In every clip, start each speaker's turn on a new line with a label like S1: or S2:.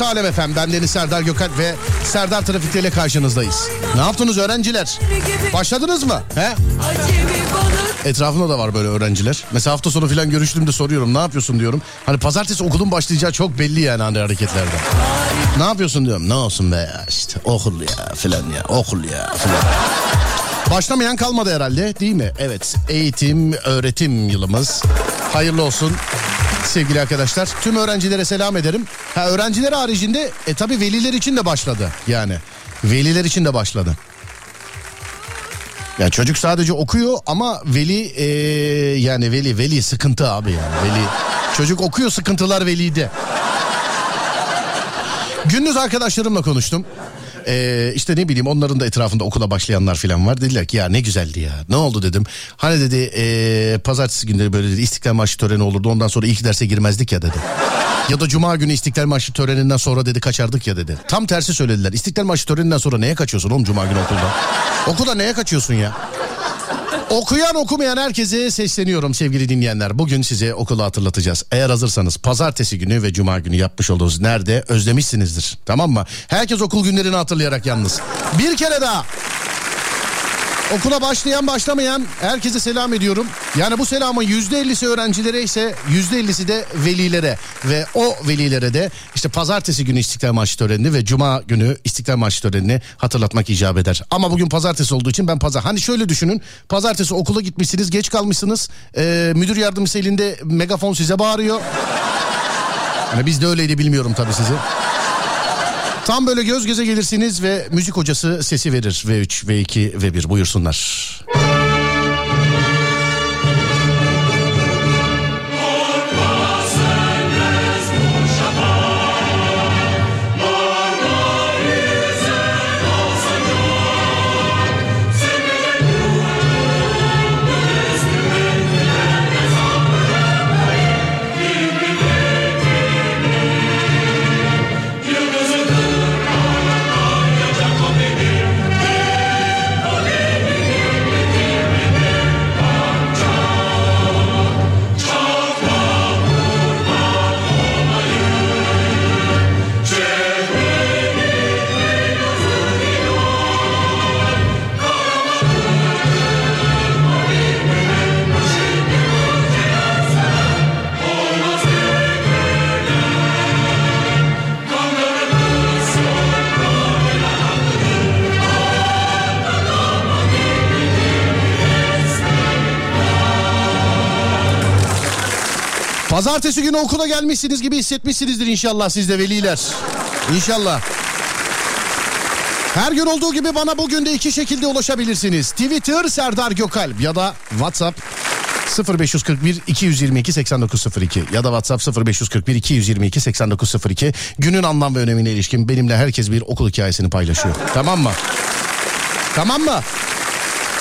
S1: Burası Alem Efem. Ben Deniz Serdar Gökalp ve Serdar Trafik'te ile karşınızdayız. Ne yaptınız öğrenciler? Başladınız mı? He? Etrafımda da var böyle öğrenciler. Mesela hafta sonu falan görüştüğümde soruyorum ne yapıyorsun diyorum. Hani pazartesi okulun başlayacağı çok belli yani hani hareketlerde. Ne yapıyorsun diyorum. Ne olsun be ya işte okul ya filan ya okul ya filan. Başlamayan kalmadı herhalde değil mi? Evet eğitim öğretim yılımız. Hayırlı olsun sevgili arkadaşlar. Tüm öğrencilere selam ederim. Ha öğrenciler haricinde e tabi veliler için de başladı yani. Veliler için de başladı. Ya çocuk sadece okuyor ama veli e, yani veli veli sıkıntı abi yani veli. Çocuk okuyor sıkıntılar velide. Gündüz arkadaşlarımla konuştum.
S2: Ee, işte ne bileyim onların da etrafında okula başlayanlar falan var. Dediler ki ya ne güzeldi ya. Ne oldu dedim. Hani dedi ee, pazartesi günleri böyle dedi İstiklal Marşı töreni olurdu. Ondan sonra ilk derse girmezdik ya dedi. Ya da cuma günü İstiklal Marşı töreninden sonra dedi kaçardık ya dedi. Tam tersi söylediler. İstiklal Marşı töreninden sonra neye kaçıyorsun oğlum cuma günü okulda? Okulda neye kaçıyorsun ya? Okuyan okumayan herkese sesleniyorum sevgili dinleyenler. Bugün size okulu hatırlatacağız. Eğer hazırsanız pazartesi günü ve cuma günü yapmış olduğunuz nerede özlemişsinizdir. Tamam mı? Herkes okul günlerini hatırlayarak yalnız. Bir kere daha. Okula başlayan başlamayan herkese selam ediyorum. Yani bu selamın yüzde ellisi öğrencilere ise yüzde ellisi de velilere. Ve o velilere de işte pazartesi günü İstiklal Marşı törenini ve cuma günü İstiklal Marşı törenini hatırlatmak icap eder. Ama bugün pazartesi olduğu için ben pazar... Hani şöyle düşünün pazartesi okula gitmişsiniz geç kalmışsınız. Ee, müdür yardımcısı elinde megafon size bağırıyor. Hani biz de öyleydi bilmiyorum tabii sizi. Tam böyle göz göze gelirsiniz ve müzik hocası sesi verir. V3, V2, V1 buyursunlar. Pazartesi günü okula gelmişsiniz gibi hissetmişsinizdir inşallah siz de veliler. İnşallah. Her gün olduğu gibi bana bugün de iki şekilde ulaşabilirsiniz. Twitter Serdar Gökalp ya da WhatsApp 0541 222 8902 ya da WhatsApp 0541 222 8902 günün anlam ve önemine ilişkin benimle herkes bir okul hikayesini paylaşıyor. Tamam mı? Tamam mı?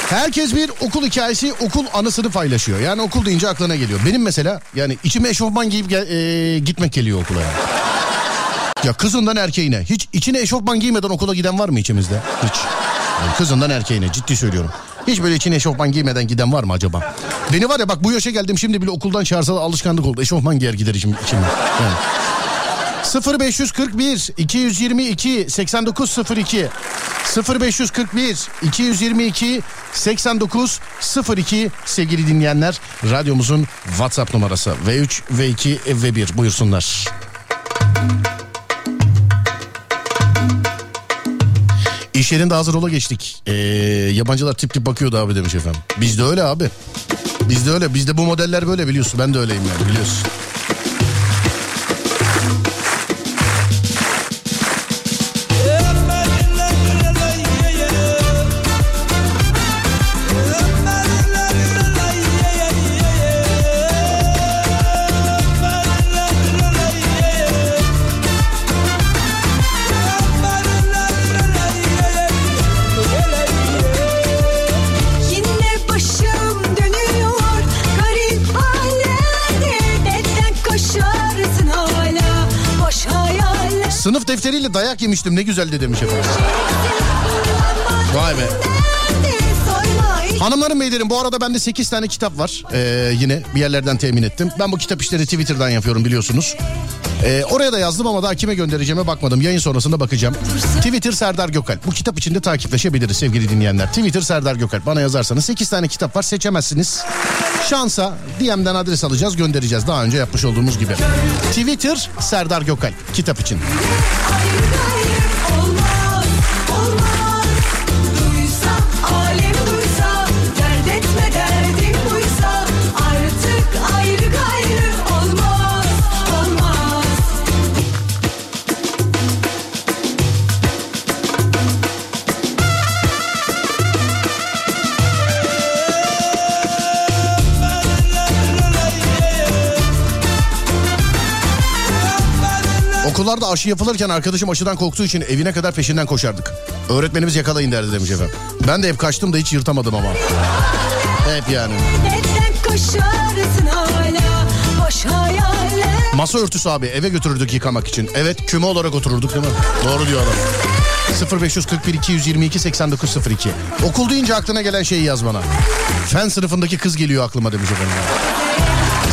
S2: Herkes bir okul hikayesi, okul anısını paylaşıyor. Yani okul deyince aklına geliyor. Benim mesela yani içime eşofman giyip gel, e, gitmek geliyor okula yani. Ya kızından erkeğine hiç içine eşofman giymeden okula giden var mı içimizde? Hiç. Yani kızından erkeğine ciddi söylüyorum. Hiç böyle içine eşofman giymeden giden var mı acaba? Beni var ya bak bu yaşa geldim şimdi bile okuldan çağırsa da alışkanlık oldu. Eşofman giyer gider içim, içimden. Yani. 0541 222 8902 0541 222 8902 sevgili dinleyenler radyomuzun WhatsApp numarası V3 V2 V1 buyursunlar. İş yerinde hazır ola geçtik. Ee, yabancılar tip tip bakıyordu abi demiş efendim. Bizde öyle abi. Bizde öyle. Bizde bu modeller böyle biliyorsun. Ben de öyleyim yani biliyorsun. Defteriyle dayak yemiştim ne güzeldi demiş efendim. Vay be. Hanımlarım beylerim bu arada bende 8 tane kitap var. Ee, yine bir yerlerden temin ettim. Ben bu kitap işleri Twitter'dan yapıyorum biliyorsunuz. Ee, oraya da yazdım ama daha kime göndereceğime bakmadım. Yayın sonrasında bakacağım. Twitter Serdar Gökalp. Bu kitap içinde takipleşebiliriz sevgili dinleyenler. Twitter Serdar Gökalp. Bana yazarsanız 8 tane kitap var seçemezsiniz. Şansa DM'den adres alacağız göndereceğiz. Daha önce yapmış olduğumuz gibi. Twitter Serdar Gökalp. Kitap için.
S3: ayrı
S2: Okullarda aşı yapılırken arkadaşım aşıdan korktuğu için evine kadar peşinden koşardık. Öğretmenimiz yakalayın derdi demiş efendim. Ben de hep kaçtım da hiç yırtamadım ama. Hep yani. Masa örtüsü abi eve götürürdük yıkamak için. Evet küme olarak otururduk değil mi? Doğru diyor adam. 0541 222 8902. Okul deyince aklına gelen şeyi yaz bana. Fen sınıfındaki kız geliyor aklıma demiş efendim.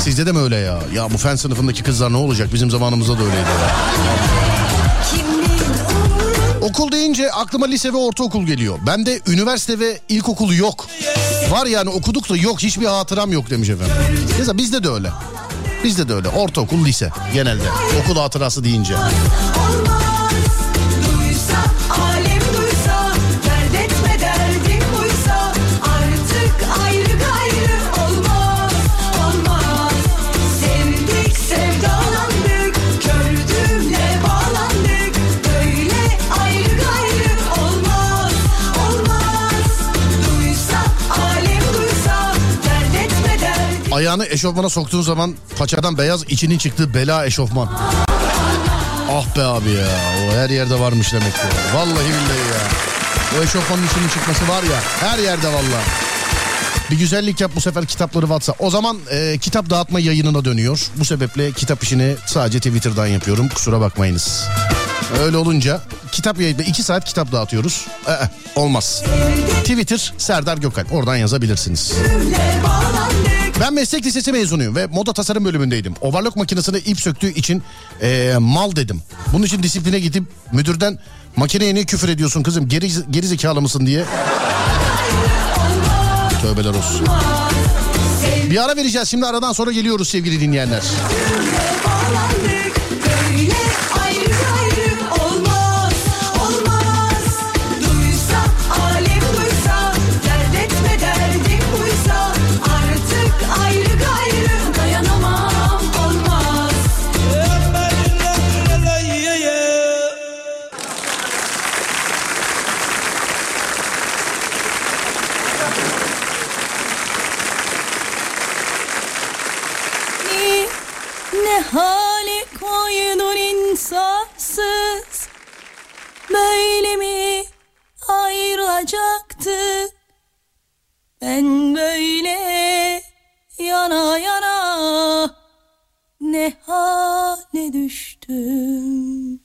S2: Sizde de mi öyle ya? Ya bu fen sınıfındaki kızlar ne olacak? Bizim zamanımızda da öyleydi ya. Okul deyince aklıma lise ve ortaokul geliyor. Bende üniversite ve ilkokul yok. Var yani okuduk da yok hiçbir hatıram yok demiş efendim. Mesela bizde de öyle. Bizde de öyle. Ortaokul, lise genelde. Okul hatırası deyince.
S1: olmaz
S2: Ayağını eşofmana soktuğun zaman paçadan beyaz içinin çıktığı bela eşofman. Ah be abi ya. O her yerde varmış demek ki. Vallahi billahi ya. O eşofmanın içinin çıkması var ya her yerde vallahi. Bir güzellik yap bu sefer kitapları WhatsApp. O zaman e, kitap dağıtma yayınına dönüyor. Bu sebeple kitap işini sadece Twitter'dan yapıyorum. Kusura bakmayınız. Öyle olunca kitap yayında iki saat kitap dağıtıyoruz. Ee, olmaz. Twitter Serdar Gökalp. Oradan yazabilirsiniz. Ben meslek lisesi mezunuyum ve moda tasarım bölümündeydim. Overlock makinesine ip söktüğü için eee, mal dedim. Bunun için disipline gidip müdürden makineye niye küfür ediyorsun kızım geri, geri zekalı mısın diye. Tövbeler olsun. Bir ara vereceğiz şimdi aradan sonra geliyoruz sevgili dinleyenler.
S1: Ayrılacaktık Ben böyle yana yana Ne hale düştüm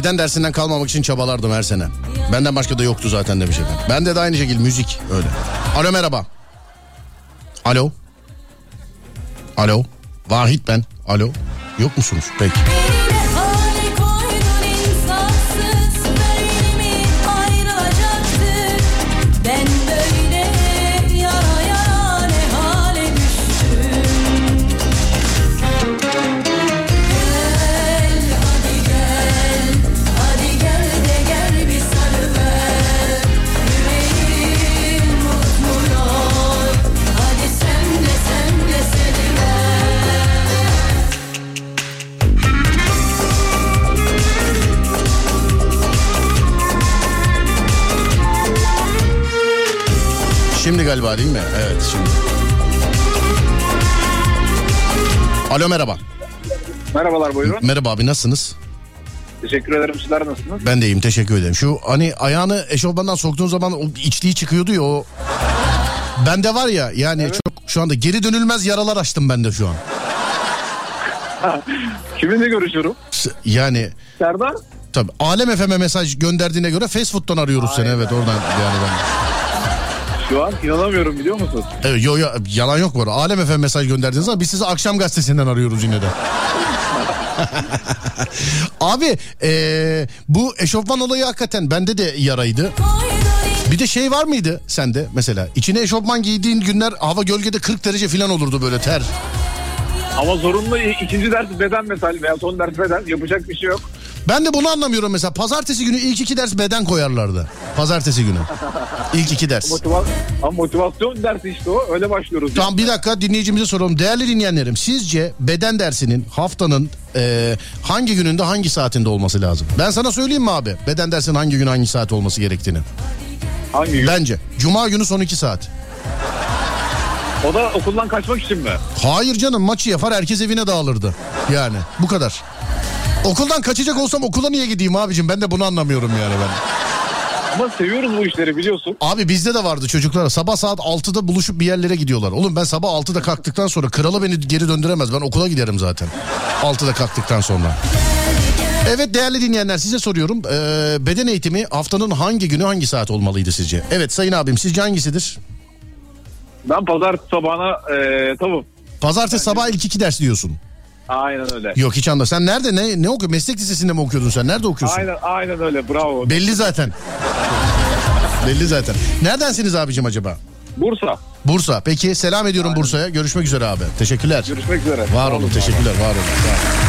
S2: Beden dersinden kalmamak için çabalardım her sene. Benden başka da yoktu zaten demiş efendim. Bende de aynı şekilde müzik öyle. Alo merhaba. Alo. Alo. Vahit ben. Alo. Yok musunuz? Peki. Şimdi galiba değil mi? Evet şimdi. Alo merhaba.
S4: Merhabalar buyurun.
S2: Merhaba abi nasılsınız?
S4: Teşekkür ederim. Sizler nasılsınız?
S2: Ben de iyiyim teşekkür ederim. Şu hani ayağını eşofmandan soktuğun zaman o içliği çıkıyordu ya o. Bende var ya yani çok şu anda geri dönülmez yaralar açtım ben de şu an.
S4: Kiminle görüşüyorum?
S2: Yani
S4: Serdar.
S2: tabii Alem FM'e mesaj gönderdiğine göre fast food'dan arıyoruz seni evet oradan yani ben.
S4: Şu an inanamıyorum biliyor musun?
S2: Evet yo, yo, yalan yok bu arada. Alem FM mesaj gönderdiğiniz zaman biz sizi akşam gazetesinden arıyoruz yine de. Abi ee, bu eşofman olayı hakikaten bende de yaraydı. Bir de şey var mıydı sende mesela? İçine eşofman giydiğin günler hava gölgede 40 derece falan olurdu böyle ter.
S4: Ama zorunlu ikinci ders beden mesela veya son ders beden yapacak bir şey yok.
S2: Ben de bunu anlamıyorum mesela. Pazartesi günü ilk iki ders beden koyarlardı. Pazartesi günü. İlk iki ders.
S4: Motiva ama motivasyon dersi işte o. Öyle başlıyoruz.
S2: Tamam bir dakika dinleyicimize soralım. Değerli dinleyenlerim sizce beden dersinin haftanın e, hangi gününde hangi saatinde olması lazım? Ben sana söyleyeyim mi abi? Beden dersinin hangi gün hangi saat olması gerektiğini.
S4: Hangi gün?
S2: Bence. Cuma günü son iki saat.
S4: O da okuldan kaçmak için mi?
S2: Hayır canım maçı yapar herkes evine dağılırdı. Yani bu kadar. Okuldan kaçacak olsam okula niye gideyim abicim? Ben de bunu anlamıyorum yani ben.
S4: Ama seviyoruz bu işleri biliyorsun.
S2: Abi bizde de vardı çocuklar. Sabah saat 6'da buluşup bir yerlere gidiyorlar. Oğlum ben sabah 6'da kalktıktan sonra kralı beni geri döndüremez. Ben okula giderim zaten. 6'da kalktıktan sonra. Evet değerli dinleyenler size soruyorum. Ee, beden eğitimi haftanın hangi günü hangi saat olmalıydı sizce? Evet sayın abim sizce hangisidir?
S4: Ben pazar sabahına e, tamam.
S2: Pazartesi sabah ilk iki ders diyorsun.
S4: Aynen öyle.
S2: Yok hiç anda. Sen nerede ne ne okuyorsun? Meslek lisesinde mi okuyordun sen? Nerede okuyorsun?
S4: Aynen aynen öyle bravo.
S2: Belli zaten. Belli zaten. Neredensiniz abicim acaba?
S4: Bursa.
S2: Bursa. Peki selam ediyorum Bursa'ya. Görüşmek üzere abi. Teşekkürler.
S4: Görüşmek üzere.
S2: Var olun
S4: abi.
S2: teşekkürler var olun. Sağ olun.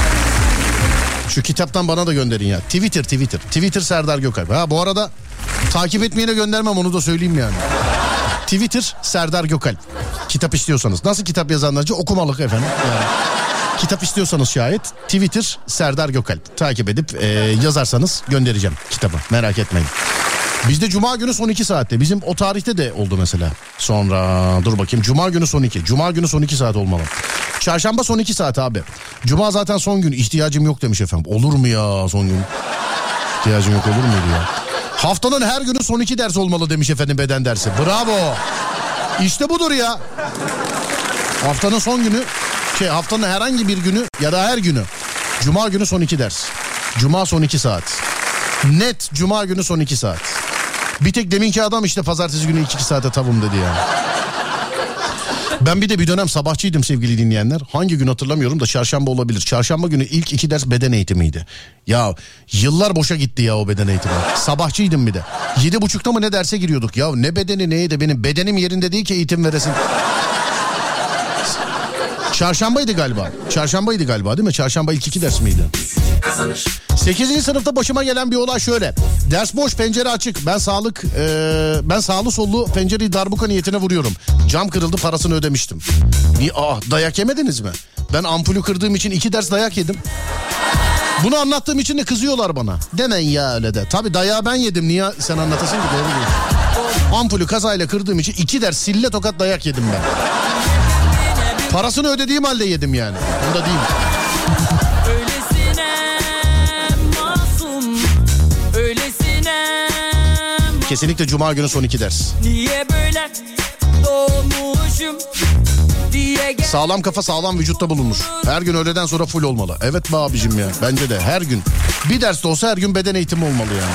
S2: Şu kitaptan bana da gönderin ya. Twitter Twitter. Twitter Serdar Gökalp. Ha bu arada takip etmeyene göndermem onu da söyleyeyim yani. Twitter Serdar Gökalp. Kitap istiyorsanız. Nasıl kitap yazanlarca okumalık efendim. Yani. Kitap istiyorsanız şayet Twitter Serdar Gökalp. Takip edip e, yazarsanız göndereceğim kitabı. Merak etmeyin. Bizde cuma günü son 2 saatte. Bizim o tarihte de oldu mesela. Sonra dur bakayım. Cuma günü son 2. Cuma günü son 2 saat olmalı. Çarşamba son 2 saat abi. Cuma zaten son gün. ihtiyacım yok demiş efendim. Olur mu ya son gün? İhtiyacım yok olur muydu ya? Haftanın her günü son 2 ders olmalı demiş efendim beden dersi. Bravo. İşte budur ya. Haftanın son günü şey haftanın herhangi bir günü ya da her günü. Cuma günü son 2 ders. Cuma son 2 saat. Net cuma günü son 2 saat. Bir tek deminki adam işte pazartesi günü 2 saate tavım dedi ya. Ben bir de bir dönem sabahçıydım sevgili dinleyenler. Hangi gün hatırlamıyorum da çarşamba olabilir. Çarşamba günü ilk iki ders beden eğitimiydi. Ya yıllar boşa gitti ya o beden eğitimi. Sabahçıydım bir de. Yedi buçukta mı ne derse giriyorduk. Ya ne bedeni neydi benim bedenim yerinde değil ki eğitim veresin. Çarşambaydı galiba. Çarşambaydı galiba değil mi? Çarşamba ilk iki ders miydi? 8. sınıfta başıma gelen bir olay şöyle. Ders boş pencere açık. Ben sağlık e, ben sağlı sollu pencereyi darbuka niyetine vuruyorum. Cam kırıldı parasını ödemiştim. Niye? Aa, dayak yemediniz mi? Ben ampulü kırdığım için iki ders dayak yedim. Bunu anlattığım için de kızıyorlar bana. Demeyin ya öyle de. Tabi dayağı ben yedim. Niye sen anlatasın ki doğru değil. Ampulü kazayla kırdığım için iki ders sille tokat dayak yedim ben. Parasını ödediğim halde yedim yani. Bunda değil. Kesinlikle cuma günü son iki ders.
S5: Niye böyle doğmuşum
S2: Sağlam kafa sağlam vücutta bulunur. Her gün öğleden sonra full olmalı. Evet be abicim ya. Bence de her gün. Bir ders de olsa her gün beden eğitimi olmalı yani.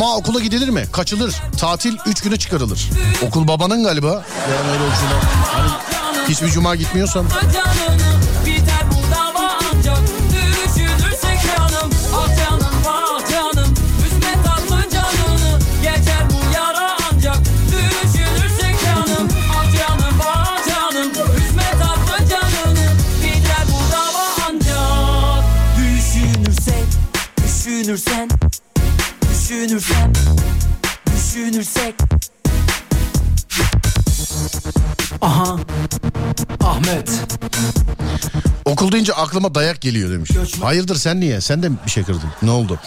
S2: Cuma okula gidilir mi? Kaçılır. Tatil 3 güne çıkarılır. Okul babanın galiba. Yani öyle ucuna. Hani hiçbir cuma gitmiyorsan.
S5: Ahmet
S2: Okul deyince aklıma dayak geliyor demiş. Hayırdır sen niye? Sen de bir şey kırdın. Ne oldu?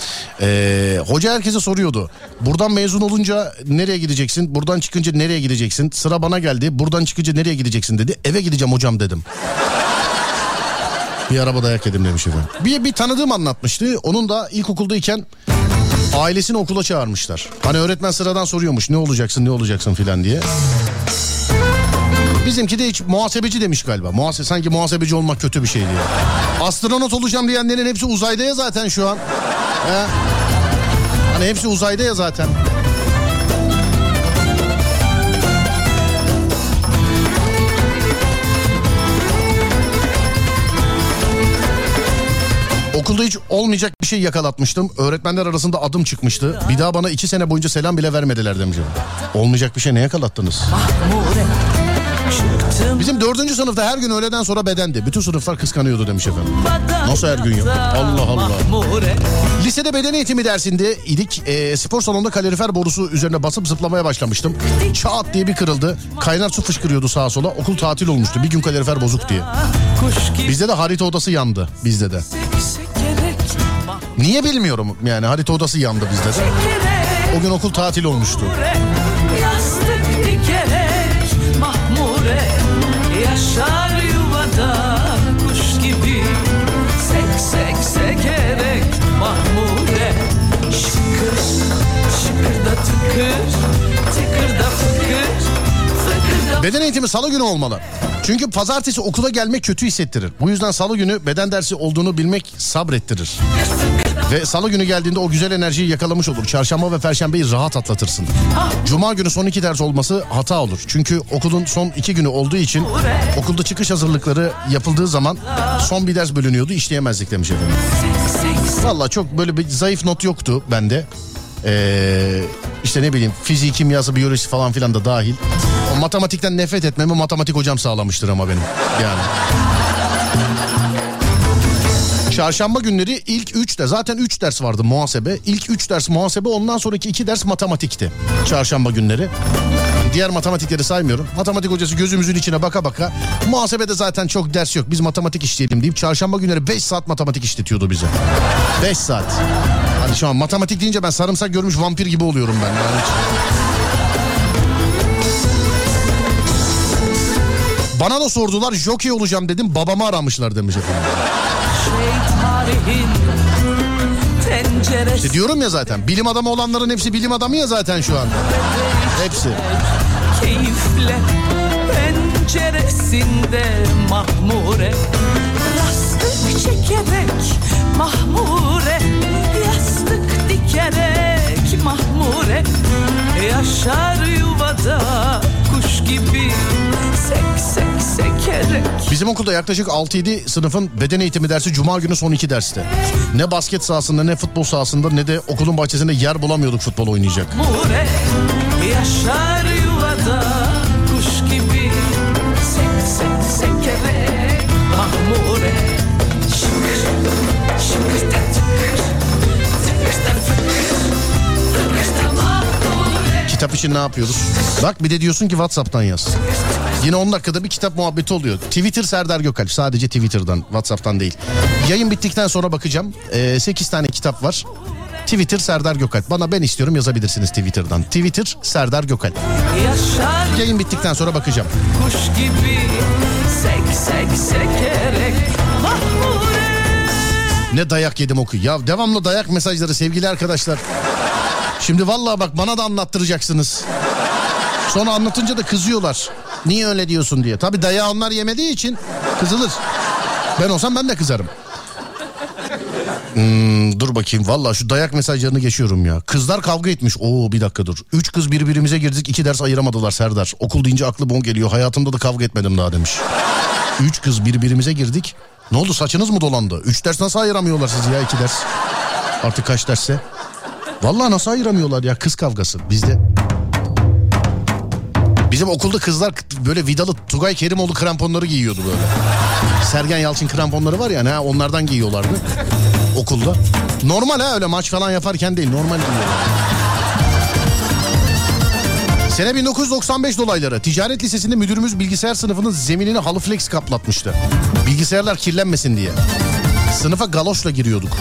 S2: Ee, hoca herkese soruyordu. Buradan mezun olunca nereye gideceksin? Buradan çıkınca nereye gideceksin? Sıra bana geldi. Buradan çıkınca nereye gideceksin dedi. Eve gideceğim hocam dedim. Bir araba dayak yedim demiş efendim. Bir, bir tanıdığım anlatmıştı. Onun da ilkokuldayken ailesini okula çağırmışlar. Hani öğretmen sıradan soruyormuş ne olacaksın ne olacaksın filan diye. Bizimki de hiç muhasebeci demiş galiba. Muhase sanki muhasebeci olmak kötü bir şey diye. Astronot olacağım diyenlerin hepsi uzayda ya zaten şu an. He? Hani hepsi uzayda ya zaten. Okulda hiç olmayacak bir şey yakalatmıştım. Öğretmenler arasında adım çıkmıştı. Bir daha bana iki sene boyunca selam bile vermediler demiş. Olmayacak bir şey ne yakalattınız?
S3: Mahmure
S2: Bizim dördüncü sınıfta her gün öğleden sonra bedendi. Bütün sınıflar kıskanıyordu demiş efendim. Nasıl her gün ya? Allah Allah. Lisede beden eğitimi dersinde idik. Ee, spor salonunda kalorifer borusu üzerine basıp zıplamaya başlamıştım. Çat diye bir kırıldı. Kaynar su fışkırıyordu sağa sola. Okul tatil olmuştu. Bir gün kalorifer bozuk diye. Bizde de harita odası yandı. Bizde de. Niye bilmiyorum yani harita odası yandı bizde de. O gün okul tatil olmuştu. Beden eğitimi salı günü olmalı. Çünkü pazartesi okula gelmek kötü hissettirir. Bu yüzden salı günü beden dersi olduğunu bilmek sabrettirir. Ve salı günü geldiğinde o güzel enerjiyi yakalamış olur. Çarşamba ve perşembeyi rahat atlatırsın. Cuma günü son iki ders olması hata olur. Çünkü okulun son iki günü olduğu için okulda çıkış hazırlıkları yapıldığı zaman son bir ders bölünüyordu işleyemezdik demiş efendim. Valla çok böyle bir zayıf not yoktu bende. Ee, işte ne bileyim fiziği, kimyası, biyolojisi falan filan da dahil. O matematikten nefret etmemi matematik hocam sağlamıştır ama benim. Yani. Çarşamba günleri ilk 3 de zaten 3 ders vardı muhasebe. İlk 3 ders muhasebe ondan sonraki 2 ders matematikti. Çarşamba günleri. Diğer matematikleri saymıyorum. Matematik hocası gözümüzün içine baka baka. Muhasebede zaten çok ders yok. Biz matematik işleyelim deyip çarşamba günleri 5 saat matematik işletiyordu bize. 5 saat. Şu an matematik deyince ben sarımsak görmüş vampir gibi oluyorum ben. Yani hiç- Bana da sordular jockey olacağım dedim babamı aramışlar demiş efendim.
S3: şey
S2: İşte diyorum ya zaten bilim adamı olanların hepsi bilim adamı ya zaten şu an. Hepsi.
S3: keyifle penceresinde mahmure Yastık çekerek mahmure Dikerek mahmure Yaşar yuvada kuş gibi Sek sek sekerek
S2: Bizim okulda yaklaşık 6-7 sınıfın beden eğitimi dersi cuma günü son iki derste. Ne basket sahasında ne futbol sahasında ne de okulun bahçesinde yer bulamıyorduk futbol oynayacak.
S3: Mahmure Yaşar yuvada
S2: Kitap için ne yapıyoruz? Bak bir de diyorsun ki Whatsapp'tan yaz. Yine 10 dakikada bir kitap muhabbeti oluyor. Twitter Serdar Gökalp. Sadece Twitter'dan, Whatsapp'tan değil. Yayın bittikten sonra bakacağım. Ee, 8 tane kitap var. Twitter Serdar Gökalp. Bana ben istiyorum yazabilirsiniz Twitter'dan. Twitter Serdar Gökalp.
S3: Yaşar
S2: Yayın bittikten sonra bakacağım.
S3: kuş gibi Sek sek sekerek Mahmure
S2: Ne dayak yedim oku. Ya devamlı dayak mesajları sevgili arkadaşlar. Şimdi vallahi bak bana da anlattıracaksınız. Sonra anlatınca da kızıyorlar. Niye öyle diyorsun diye. Tabii dayağı onlar yemediği için kızılır. Ben olsam ben de kızarım. Hmm, dur bakayım valla şu dayak mesajlarını geçiyorum ya. Kızlar kavga etmiş. Oo bir dakika dur. Üç kız birbirimize girdik iki ders ayıramadılar Serdar. Okul deyince aklı bon geliyor. Hayatımda da kavga etmedim daha demiş. Üç kız birbirimize girdik. Ne oldu saçınız mı dolandı? Üç ders nasıl ayıramıyorlar siz ya iki ders? Artık kaç dersse? Vallahi nasıl ayıramıyorlar ya kız kavgası bizde. Bizim okulda kızlar böyle vidalı Tugay Kerimoğlu kramponları giyiyordu böyle. Sergen Yalçın kramponları var ya ha, onlardan giyiyorlardı okulda. Normal ha öyle maç falan yaparken değil normal giyiyorlar. Sene 1995 dolayları. Ticaret Lisesi'nde müdürümüz bilgisayar sınıfının zeminini halı flex kaplatmıştı. Bilgisayarlar kirlenmesin diye. Sınıfa galoşla giriyorduk.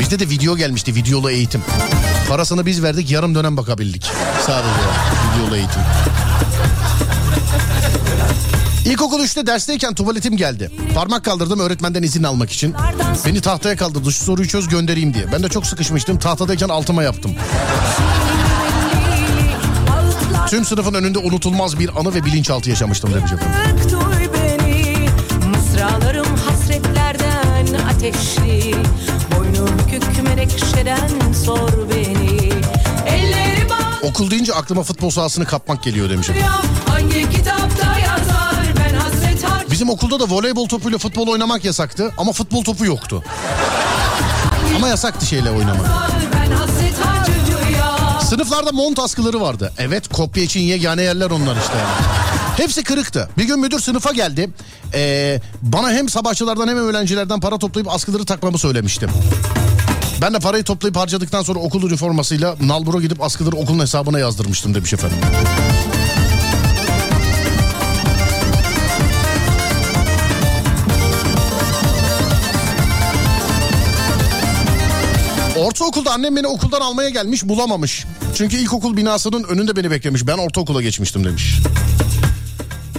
S2: Bizde de video gelmişti videolu eğitim. Parasını biz verdik yarım dönem bakabildik. Sadece videolu eğitim. İlkokul 3'te dersteyken tuvaletim geldi. Parmak kaldırdım öğretmenden izin almak için. Beni tahtaya kaldırdı şu soruyu çöz göndereyim diye. Ben de çok sıkışmıştım tahtadayken altıma yaptım. Tüm sınıfın önünde unutulmaz bir anı ve bilinçaltı yaşamıştım demiş efendim.
S1: Mısralarım hasretlerden ateşli
S2: Okul deyince aklıma futbol sahasını kapmak geliyor demiş.
S1: Rüyam hangi kitapta yazar ben hasret harcıyorum
S2: Bizim okulda da voleybol topuyla futbol oynamak yasaktı ama futbol topu yoktu. Ama yasaktı şeyle oynamak. Sınıflarda mont askıları vardı. Evet kopya için yegane yerler onlar işte. yani. Hepsi kırıktı. Bir gün müdür sınıfa geldi. Ee, bana hem sabahçılardan hem öğrencilerden para toplayıp askıları takmamı söylemiştim. Ben de parayı toplayıp harcadıktan sonra okul üniformasıyla nalbura gidip askıları okulun hesabına yazdırmıştım demiş efendim. Ortaokulda annem beni okuldan almaya gelmiş bulamamış. Çünkü ilkokul binasının önünde beni beklemiş. Ben ortaokula geçmiştim demiş.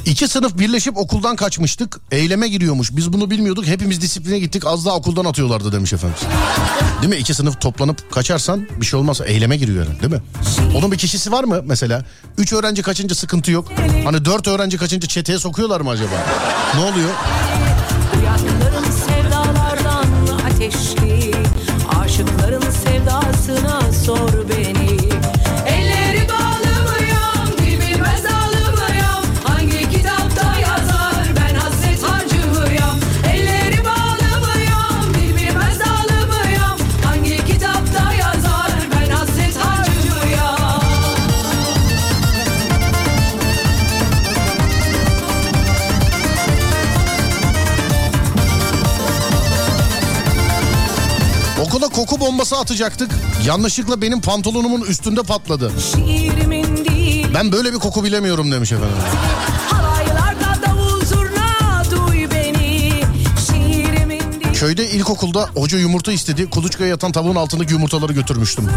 S2: İki sınıf birleşip okuldan kaçmıştık. Eyleme giriyormuş. Biz bunu bilmiyorduk. Hepimiz disipline gittik. Az daha okuldan atıyorlardı demiş efendim. Değil mi? İki sınıf toplanıp kaçarsan bir şey olmaz. Eyleme giriyor yani değil mi? Onun bir kişisi var mı mesela? Üç öğrenci kaçınca sıkıntı yok. Hani dört öğrenci kaçınca çeteye sokuyorlar mı acaba? Ne oluyor? Koku bombası atacaktık. Yanlışlıkla benim pantolonumun üstünde patladı. Ben böyle bir koku bilemiyorum demiş efendim. Köyde ilkokulda hoca yumurta istedi. Kuluçkaya yatan tavuğun altındaki yumurtaları götürmüştüm.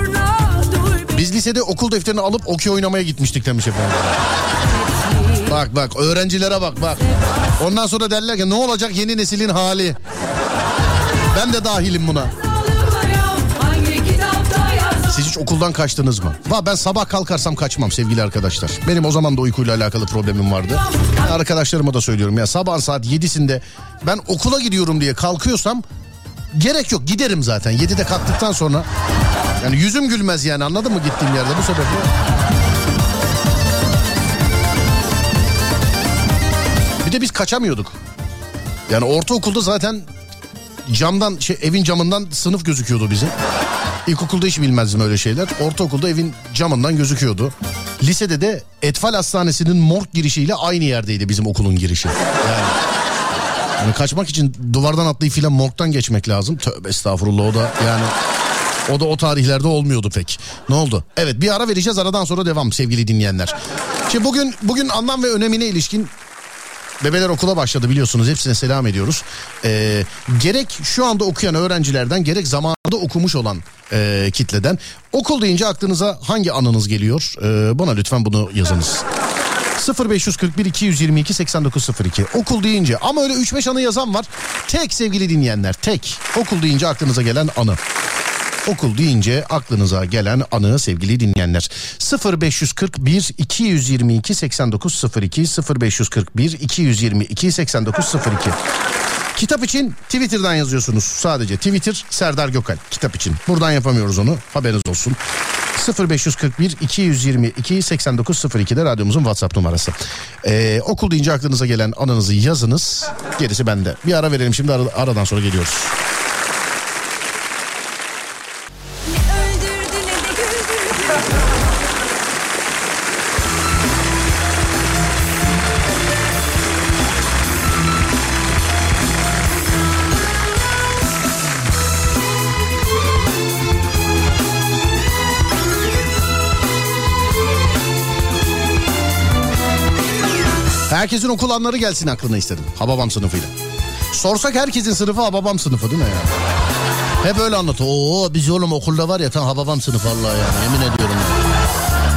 S2: Biz lisede okul defterini alıp okey oynamaya gitmiştik demiş efendim. Bak bak öğrencilere bak bak. Ondan sonra derler ki ne olacak yeni neslin hali. Ben de dahilim buna. Siz hiç okuldan kaçtınız mı? Va ben sabah kalkarsam kaçmam sevgili arkadaşlar. Benim o zaman da uykuyla alakalı problemim vardı. Arkadaşlarıma da söylüyorum ya sabah saat 7'sinde ben okula gidiyorum diye kalkıyorsam gerek yok giderim zaten. 7'de kalktıktan sonra yani yüzüm gülmez yani anladın mı gittiğim yerde bu sebeple. Bir de biz kaçamıyorduk. Yani ortaokulda zaten camdan şey evin camından sınıf gözüküyordu bizim. İlkokulda hiç bilmezdim öyle şeyler. Ortaokulda evin camından gözüküyordu. Lisede de Etfal Hastanesi'nin morg girişiyle aynı yerdeydi bizim okulun girişi. Yani, yani kaçmak için duvardan atlayıp filan morgdan geçmek lazım. Tövbe estağfurullah o da yani o da o tarihlerde olmuyordu pek. Ne oldu? Evet bir ara vereceğiz aradan sonra devam sevgili dinleyenler. Şimdi bugün bugün anlam ve önemine ilişkin Bebeler okula başladı biliyorsunuz hepsine selam ediyoruz. Ee, gerek şu anda okuyan öğrencilerden gerek zamanında okumuş olan e, kitleden okul deyince aklınıza hangi anınız geliyor? Ee, bana lütfen bunu yazınız. 0541 222 8902 okul deyince ama öyle 3-5 anı yazan var. Tek sevgili dinleyenler tek okul deyince aklınıza gelen anı. Okul deyince aklınıza gelen anı sevgili dinleyenler. 0541 222 8902 0541 222 8902 Kitap için Twitter'dan yazıyorsunuz sadece. Twitter Serdar Gökal kitap için. Buradan yapamıyoruz onu haberiniz olsun. 0541 222 8902'de radyomuzun WhatsApp numarası. Ee, okul deyince aklınıza gelen anınızı yazınız. Gerisi bende. Bir ara verelim şimdi ara- aradan sonra geliyoruz. Herkesin okul anları gelsin aklına istedim. Hababam sınıfıyla. Sorsak herkesin sınıfı Hababam sınıfı değil mi ya? Hep öyle anlatıyor. Oo biz oğlum okulda var ya tam Hababam sınıfı Allah yani yemin ediyorum.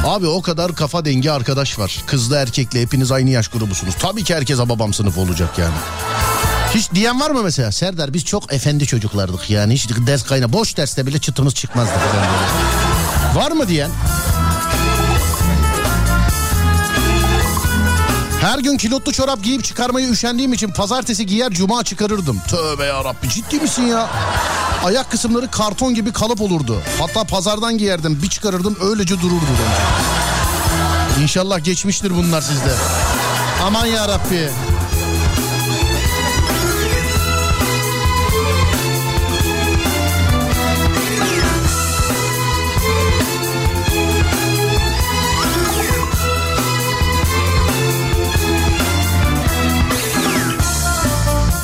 S2: Abi o kadar kafa dengi arkadaş var. Kızlı erkekli hepiniz aynı yaş grubusunuz. Tabii ki herkes Hababam sınıfı olacak yani. Hiç diyen var mı mesela? Serdar biz çok efendi çocuklardık yani. Hiç ders kayna boş derste bile çıtımız çıkmazdı. Var mı diyen? Her gün kilotlu çorap giyip çıkarmayı üşendiğim için pazartesi giyer cuma çıkarırdım. Tövbe ya Rabbi ciddi misin ya? ayak kısımları karton gibi kalıp olurdu. Hatta pazardan giyerdim bir çıkarırdım öylece dururdu demiş. İnşallah geçmiştir bunlar sizde. Aman ya Rabbi.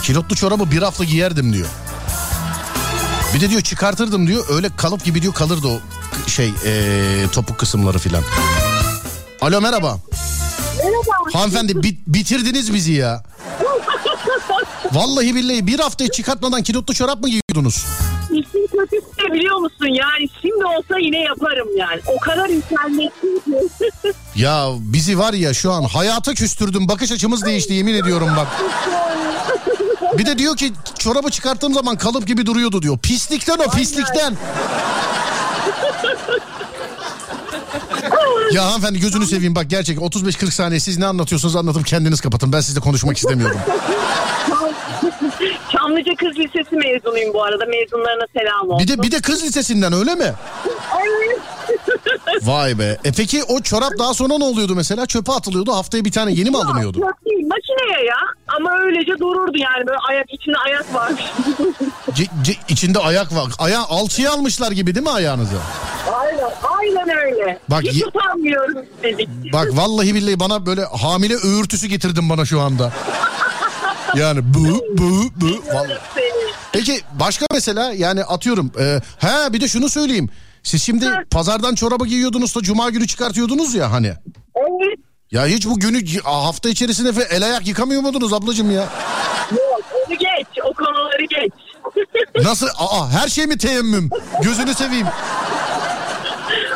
S2: Kilotlu çorabı bir hafta giyerdim diyor. Bir de diyor çıkartırdım diyor öyle kalıp gibi diyor kalırdı o şey ee, topuk kısımları filan. Alo merhaba.
S6: Merhaba.
S2: Hanımefendi bit- bitirdiniz bizi ya. Vallahi billahi bir haftayı çıkartmadan kilotlu çorap mı giyiyordunuz?
S6: İşin kötüsü ne biliyor musun? Yani şimdi olsa yine yaparım yani. O kadar internetli ki.
S2: Ya bizi var ya şu an hayata küstürdün bakış açımız değişti yemin ediyorum bak. Bir de diyor ki çorabı çıkarttığım zaman kalıp gibi duruyordu diyor. Pislikten o pislikten. ya hanımefendi gözünü seveyim bak gerçek 35-40 saniye siz ne anlatıyorsunuz anlatıp kendiniz kapatın. Ben sizle konuşmak istemiyorum.
S6: Çamlıca Kız Lisesi mezunuyum bu arada. Mezunlarına selam olsun.
S2: Bir de bir de kız lisesinden öyle mi?
S6: Evet.
S2: Vay be. E peki o çorap daha sonra ne oluyordu mesela? Çöpe atılıyordu. Haftaya bir tane yeni mi alınıyordu?
S6: Yok değil makineye ya. Ama öylece dururdu yani böyle ayak içinde ayak varmış.
S2: C- c- içinde ayak var. Ayağı alçıya almışlar gibi değil mi ayağınızı?
S6: aynen, aynen öyle.
S2: Bak,
S6: Hiç
S2: ye-
S6: utanmıyorum dedik.
S2: Bak vallahi billahi bana böyle hamile öğürtüsü getirdin bana şu anda. Yani bu bu bu. Vallahi. Peki başka mesela yani atıyorum. E, he bir de şunu söyleyeyim. Siz şimdi pazardan çorabı giyiyordunuz da cuma günü çıkartıyordunuz ya hani.
S6: Evet.
S2: Ya hiç bu günü hafta içerisinde el ayak yıkamıyor muydunuz ablacığım ya?
S6: Yok onu geç. O konuları geç.
S2: Nasıl? Aa her şey mi teyemmüm? Gözünü seveyim.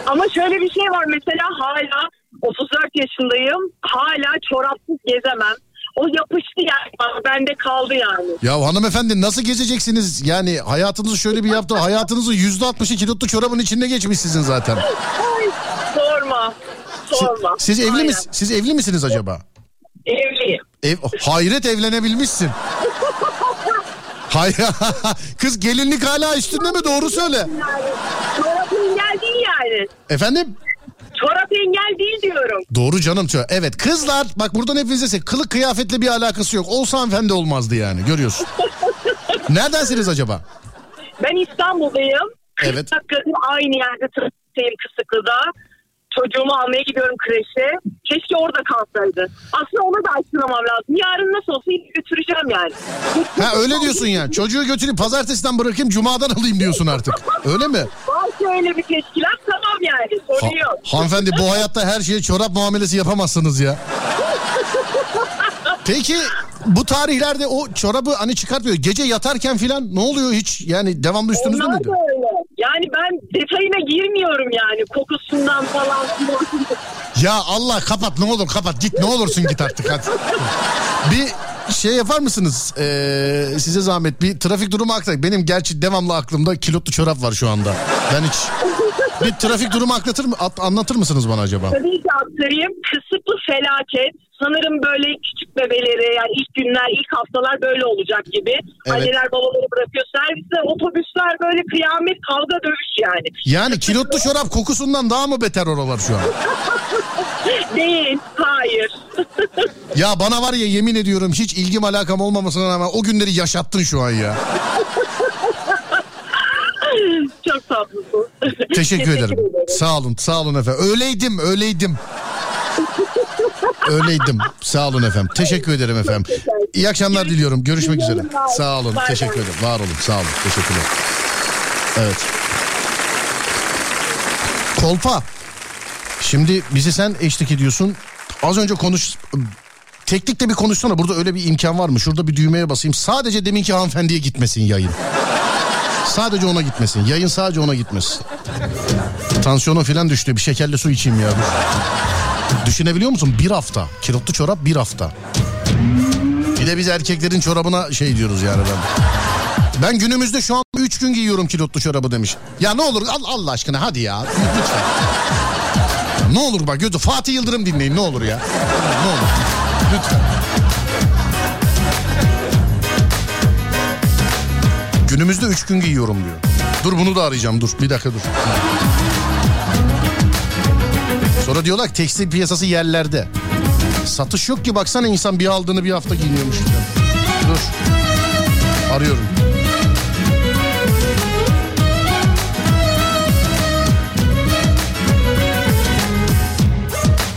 S6: Ama şöyle bir şey var mesela hala 34 yaşındayım. Hala çorapsız gezemem. O yapıştı yani bende kaldı yani.
S2: Ya hanımefendi nasıl gezeceksiniz? Yani hayatınızı şöyle bir yaptı. Hayatınızın yüzde altmışı kilotlu çorabın içinde geçmiş sizin zaten.
S6: Ay, sorma. Sorma.
S2: Siz evli
S6: Aynen.
S2: mis Siz evli misiniz acaba?
S6: Evliyim.
S2: Ev hayret evlenebilmişsin. Hay kız gelinlik hala üstünde mi doğru söyle.
S6: Engel değil yani.
S2: Efendim?
S6: Çorap engel değil diyorum.
S2: Doğru canım. Evet kızlar bak buradan hepinize se- kılık kıyafetle bir alakası yok. Olsa hanımefendi olmazdı yani görüyorsun. Neredensiniz acaba?
S6: Ben İstanbul'dayım.
S2: Evet.
S6: 40 dakikadır aynı yerde trafikteyim Kısıklı'da. Çocuğumu almaya gidiyorum kreşe. Keşke orada kalsaydı. Aslında ona da açıklamam lazım. Yarın nasıl olsa yine götüreceğim yani.
S2: Ha öyle diyorsun ya. Çocuğu götüreyim pazartesiden bırakayım cumadan alayım diyorsun artık. Öyle mi?
S6: Varsa öyle bir teşkilat tamam yani. Sorun yok.
S2: hanımefendi bu hayatta her şeye çorap muamelesi yapamazsınız ya. Peki bu tarihlerde o çorabı hani çıkartmıyor. Gece yatarken filan ne oluyor hiç? Yani devamlı üstünüzde
S6: Onlar
S2: miydi?
S6: öyle. Yani ben detayına girmiyorum yani. Kokusundan falan.
S2: Ya Allah kapat ne olur kapat git ne olursun git artık hadi. Bir şey yapar mısınız? Ee, size zahmet bir trafik durumu aktar. Benim gerçi devamlı aklımda kilotlu çorap var şu anda. Ben hiç bir trafik durumu at- anlatır mısınız bana acaba?
S6: Tabii ki aktarayım. Kısıtlı felaket. Sanırım böyle küçük bebeleri yani ilk günler, ilk haftalar böyle olacak gibi.
S2: Evet.
S6: Anneler babaları bırakıyor. Serviste otobüsler böyle kıyamet, kavga, dövüş yani.
S2: Yani kilotlu çorap kokusundan daha mı beter oralar şu an?
S6: Değil, hayır.
S2: Ya bana var ya yemin ediyorum hiç ilgim alakam olmamasına rağmen o günleri yaşattın şu an ya.
S6: Çok tatlısın.
S2: Teşekkür ederim. Sağ olun, sağ olun efendim. Öyleydim, öyleydim. Öyleydim. Sağ olun efendim. Teşekkür ederim efendim. İyi akşamlar diliyorum. Görüşmek üzere. Sağ olun. Teşekkür ederim. Var olun. Sağ olun. Teşekkürler. Evet. Kolpa. Şimdi bizi sen eşlik ediyorsun. Az önce konuş... Teknikte bir konuşsana. Burada öyle bir imkan var mı? Şurada bir düğmeye basayım. Sadece deminki hanımefendiye gitmesin yayın. Sadece ona gitmesin. Yayın sadece ona gitmesin. Tansiyonum falan düştü. Bir şekerli su içeyim ya. Düşünebiliyor musun? Bir hafta. Kilotlu çorap bir hafta. Bir de biz erkeklerin çorabına şey diyoruz yani ben. Ben günümüzde şu an 3 gün giyiyorum kilotlu çorabı demiş. Ya ne olur Allah, Allah aşkına hadi ya. Lütfen. Ne olur bak gözü Fatih Yıldırım dinleyin ne olur ya. Ne olur. Lütfen. Günümüzde 3 gün giyiyorum diyor. Dur bunu da arayacağım dur bir dakika dur. Sonra diyorlar ki tekstil piyasası yerlerde. Satış yok ki baksana insan bir aldığını bir hafta giyiniyormuş. Dur. Arıyorum.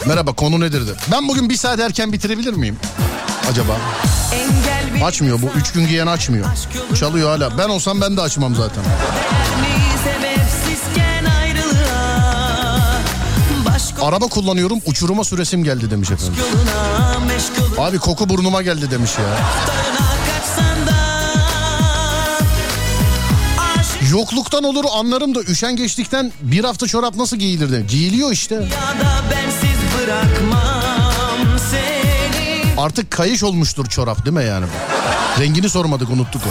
S2: Merhaba konu nedir de. Ben bugün bir saat erken bitirebilir miyim? Acaba? Açmıyor bu. Üç gün giyen açmıyor. Çalıyor hala. Ben olsam ben de açmam zaten.
S5: Başka
S2: Araba kullanıyorum uçuruma süresim geldi demiş efendim. Abi koku burnuma geldi demiş ya. Yokluktan olur anlarım da üşen geçtikten bir hafta çorap nasıl giyilir de. Giyiliyor işte. Artık kayış olmuştur çorap değil mi yani? Rengini sormadık unuttuk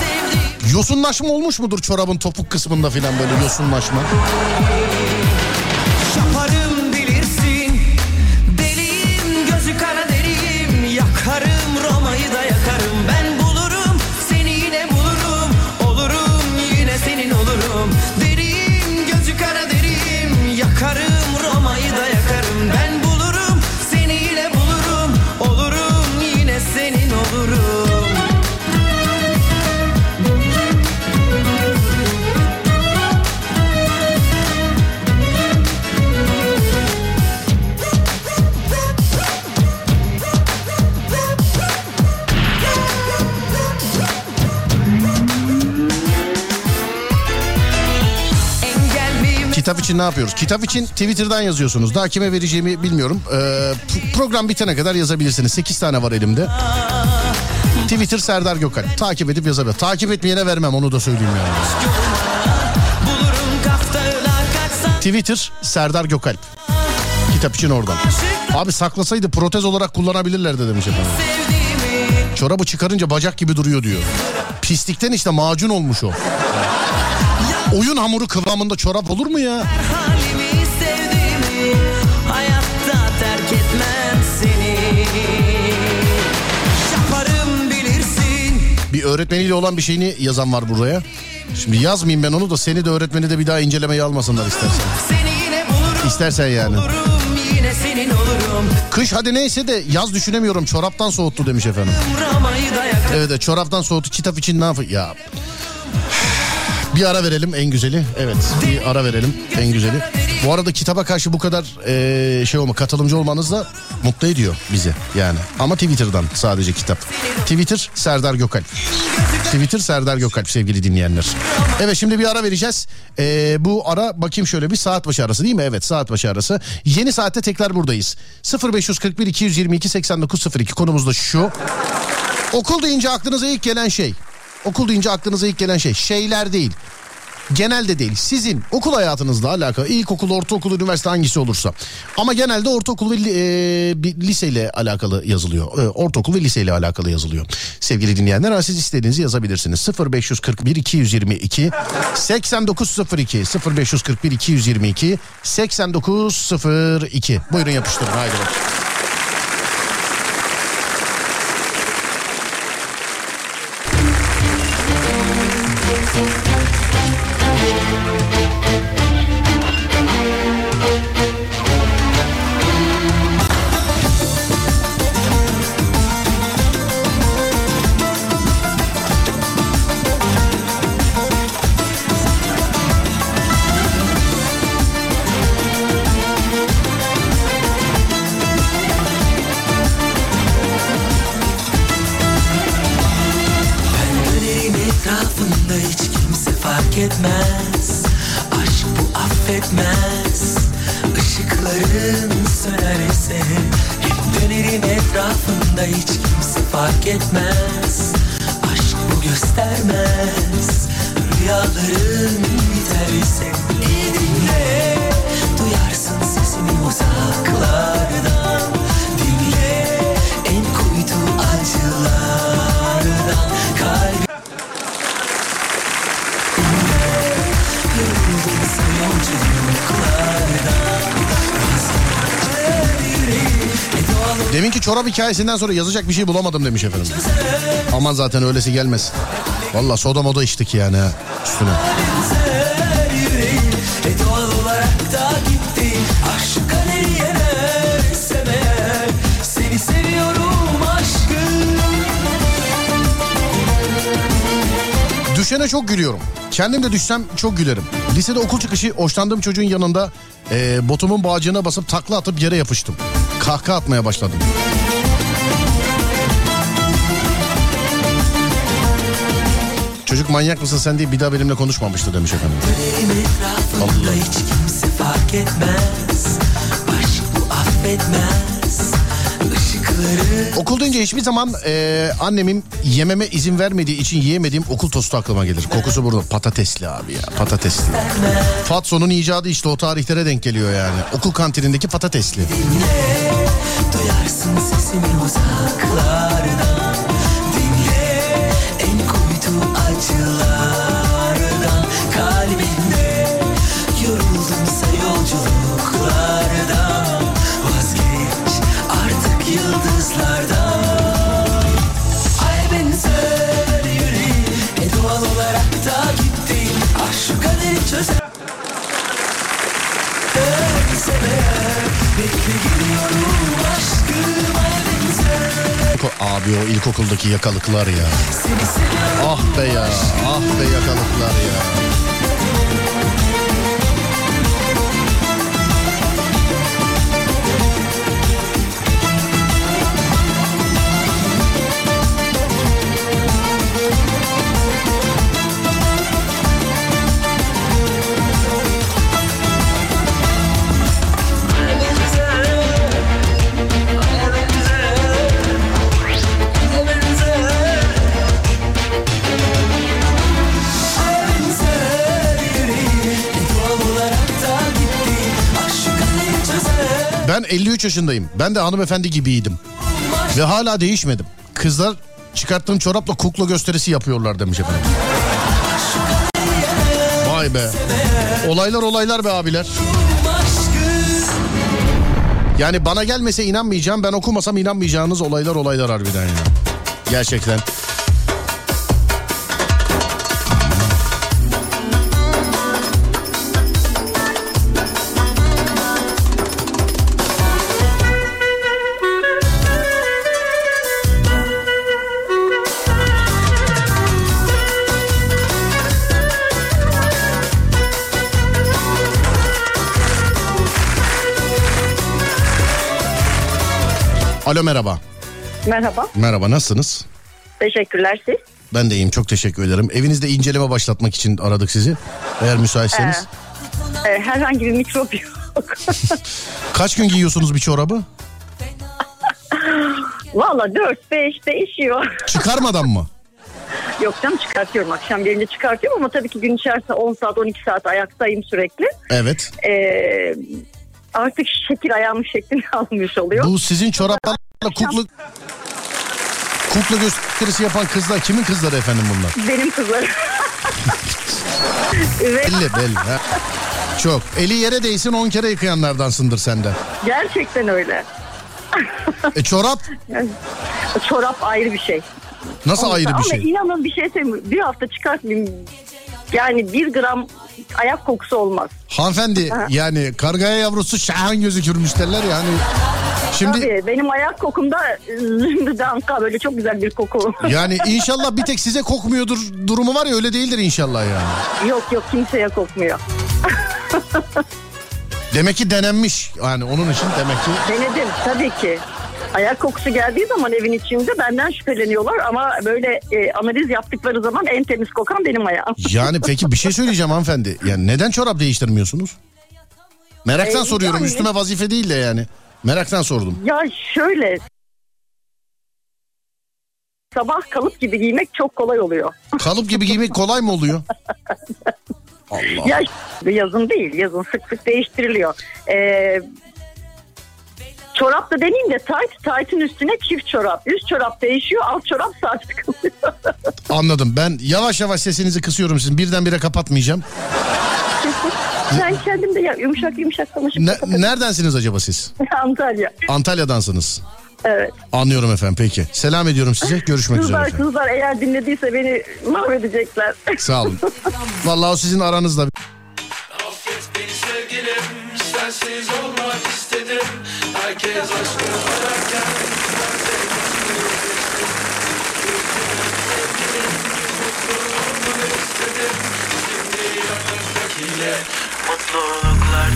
S2: Yosunlaşma olmuş mudur çorabın topuk kısmında filan böyle yosunlaşma? Ne yapıyoruz? Kitap için Twitter'dan yazıyorsunuz. Daha kime vereceğimi bilmiyorum. Ee, program bitene kadar yazabilirsiniz. 8 tane var elimde. Twitter Serdar Gökalp. Takip edip yazabilir. Takip etmeyene vermem onu da söyleyeyim yani. Twitter Serdar Gökalp. Kitap için oradan. Abi saklasaydı protez olarak kullanabilirlerdi demiş efendim. Çorabı çıkarınca bacak gibi duruyor diyor. Pislikten işte macun olmuş o. Oyun hamuru kıvamında çorap olur mu ya?
S5: sevdiğimi
S2: Bir öğretmeniyle olan bir şeyini yazan var buraya. Şimdi yazmayayım ben onu da seni de öğretmeni de bir daha incelemeye almasınlar istersen.
S5: bulurum
S2: İstersen yani.
S5: olurum
S2: Kış hadi neyse de yaz düşünemiyorum çoraptan soğuttu demiş efendim. Evet evet, çoraptan soğuttu kitap için ne yapayım? Ya bir ara verelim en güzeli. Evet bir ara verelim en güzeli. Bu arada kitaba karşı bu kadar eee, şey olma katılımcı olmanız da mutlu ediyor bizi yani. Ama Twitter'dan sadece kitap. Twitter Serdar Gökalp. Twitter Serdar Gökalp sevgili dinleyenler. Evet şimdi bir ara vereceğiz. Ee, bu ara bakayım şöyle bir saat başı arası değil mi? Evet saat başı arası. Yeni saatte tekrar buradayız. 0541 222 8902 konumuz da şu. Okul deyince aklınıza ilk gelen şey. Okul deyince aklınıza ilk gelen şey. Şeyler değil. Genelde değil. Sizin okul hayatınızla alakalı ilkokul, ortaokul, üniversite hangisi olursa. Ama genelde ortaokul ve e, liseyle alakalı yazılıyor. E, ortaokul ve liseyle alakalı yazılıyor. Sevgili dinleyenler siz istediğinizi yazabilirsiniz. 0541 222 8902 0541 222 8902 Buyurun yapıştırın haydi bakalım. Hikayesinden sonra yazacak bir şey bulamadım demiş efendim. Aman zaten öylesi gelmez. Valla soda moda içtik yani üstüne. Düşene çok gülüyorum. Kendim de düşsem çok gülerim. Lisede okul çıkışı hoşlandığım çocuğun yanında e, botumun bağcığına basıp takla atıp yere yapıştım. Kahkaha atmaya başladım. Çocuk manyak mısın sen diye bir daha benimle konuşmamıştı demiş efendim.
S5: Etrafımda hiç kimse fark etmez Aşk bu affetmez
S2: Okul deyince hiçbir zaman e, annemin yememe izin vermediği için yiyemediğim okul tostu aklıma gelir. Kokusu burada patatesli abi ya patatesli. Fatson'un icadı işte o tarihlere denk geliyor yani. Okul kantinindeki patatesli.
S5: Duyarsın sesimi uzaklardan
S2: Abi o ilkokuldaki yakalıklar ya. Ah be ya, ah be yakalıklar ya. Ben 53 yaşındayım. Ben de hanımefendi gibiydim. Ve hala değişmedim. Kızlar çıkarttığım çorapla kukla gösterisi yapıyorlar demiş efendim. Vay be. Olaylar olaylar be abiler. Yani bana gelmese inanmayacağım. Ben okumasam inanmayacağınız olaylar olaylar harbiden ya. Gerçekten. Alo merhaba.
S7: Merhaba.
S2: Merhaba nasılsınız?
S7: Teşekkürler siz.
S2: Ben de iyiyim çok teşekkür ederim. Evinizde inceleme başlatmak için aradık sizi. Eğer müsaitseniz.
S7: Ee, herhangi bir mikrop yok.
S2: Kaç gün giyiyorsunuz bir çorabı?
S7: Valla 4-5 değişiyor.
S2: Çıkarmadan mı?
S7: yok canım çıkartıyorum. Akşam gelince çıkartıyorum ama tabii ki gün içerisinde 10 saat 12 saat ayaktayım sürekli.
S2: Evet.
S7: Ee, artık şekil ayağımın şeklini almış oluyor.
S2: Bu sizin çoraplarla kukla... Kukla gösterisi yapan kızlar kimin kızları efendim bunlar?
S7: Benim kızlarım.
S2: Belli belli. ha. Çok. Eli yere değsin 10 kere yıkayanlardansındır sen de.
S7: gerçekten öyle.
S2: E çorap
S7: çorap ayrı bir şey.
S2: nasıl ayrı bir
S7: Ama
S2: şey?
S7: inanın bir şey söyleyeyim. Bir hafta çıkartmayayım. Yani bir gram ayak kokusu olmaz.
S2: Hanımefendi yani kargaya yavrusu şahan gözükürmüş derler ya hani. Şimdi
S7: Tabii benim ayak kokumda zümbüdanka böyle çok güzel bir koku.
S2: yani inşallah bir tek size kokmuyordur durumu var ya öyle değildir inşallah yani.
S7: yok yok kimseye kokmuyor.
S2: Demek ki denenmiş yani onun için demek ki.
S7: Denedim tabii ki. Ayak kokusu geldiği zaman evin içinde benden şüpheleniyorlar ama böyle e, analiz yaptıkları zaman en temiz kokan benim ayağım.
S2: Yani peki bir şey söyleyeceğim hanımefendi. Yani neden çorap değiştirmiyorsunuz? Meraktan
S7: Ee,
S2: soruyorum
S7: yani-
S2: üstüme vazife değil de yani. Meraktan sordum.
S7: Ya şöyle sabah kalıp gibi giymek çok kolay oluyor.
S2: Kalıp gibi giymek kolay mı oluyor? Allah.
S7: Ya yazın değil yazın sık sık değiştiriliyor. Ee, çorap da demeyeyim de tight, tight'ın üstüne çift çorap. Üst çorap değişiyor alt çorap sabit kalıyor.
S2: Anladım. Ben yavaş yavaş sesinizi kısıyorum sizin. Birdenbire kapatmayacağım.
S7: ben kendim de ya, yumuşak yumuşak konuşup
S2: Ne, neredensiniz acaba siz?
S7: Antalya.
S2: Antalya'dansınız.
S7: Evet.
S3: Anlıyorum efendim peki. Selam ediyorum size. Görüşmek üzere
S7: Kızlar kızlar eğer dinlediyse beni mahvedecekler.
S3: Sağ olun. Vallahi o sizin aranızda.
S8: Affet beni sevgilim Sensiz olmak istedim. Herkes aşkı ararken Ben de kaçmayı seçtim Sevgilim
S9: Mutluluklar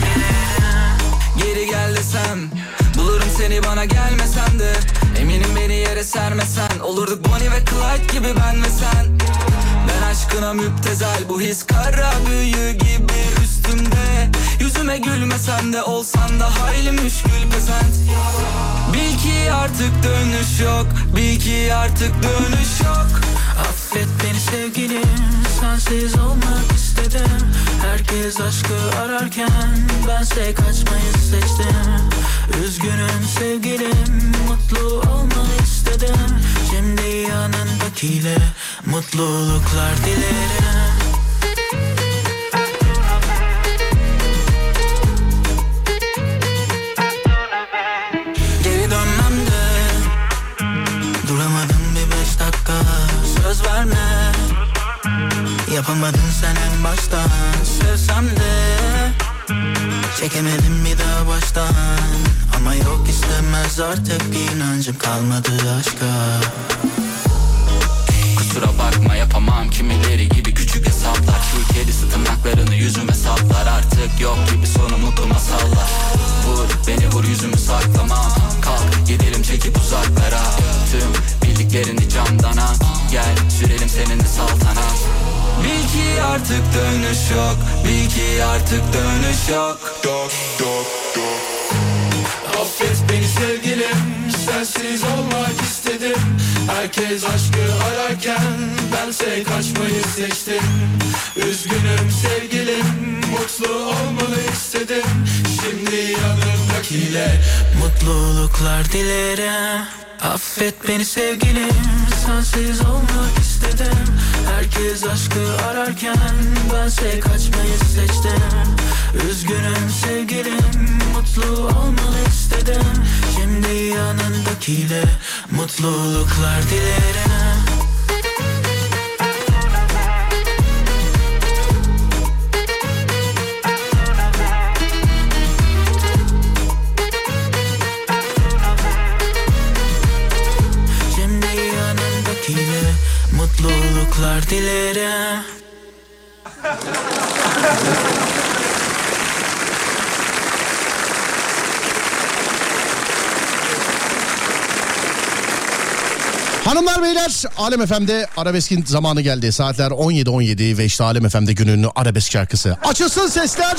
S9: Geri gel desem Bulurum seni bana gelmesen de. Eminim beni yere sermesen Olurduk Bonnie ve Clyde gibi ben ve sen. Ben aşkına müptezel Bu his kara büyü gibi üstümde Yüzüme gülmesen de olsan da hayli müşkül pesent Bil ki artık dönüş yok Bil ki artık dönüş yok. Affet beni sevgilim Sensiz olmak istedim. Herkes aşkı ararken Bense kaçmayı seçtim. Üzgünüm sevgilim Mutlu olmanı istedim. Şimdi yanındakiyle Mutluluklar dilerim Yapamadın sen en baştan. Sevsem de Çekemedim bir daha baştan. Ama yok istemez artık inancım kalmadı aşka. Kusura bakma yapamam kimileri gibi küçük hesaplar. Kül kedisi tırnaklarını yüzüme saplar. Artık yok gibi sonu mutlu masallar. Vur beni vur yüzümü saklamam Kalk gidelim çekip uzaklara. Tüm bildiklerini camdan at Gel sürelim seninle saltanat Bil ki artık dönüş yok. Bil ki artık dönüş yok.
S8: Dok dok dok. Affet beni sevgilim Sensiz olmak istedim. Herkes aşkı ararken Bense kaçmayı seçtim. Üzgünüm sevgilim Mutlu olmanı istedim. Şimdi yanımdakiyle
S9: Mutluluklar dilerim. Affet beni sevgilim Sensiz olmak istedim. Herkes aşkı ararken Bense kaçmayı seçtim. Üzgünüm sevgilim Mutlu istedim Şimdi yanındakiyle Mutluluklar dilerim. Şimdi yanındakiyle Mutluluklar dilerim
S3: Hanımlar beyler Alem FM'de arabeskin zamanı geldi. Saatler 17.17 ve işte Alem FM'de günün arabesk şarkısı. Açılsın sesler.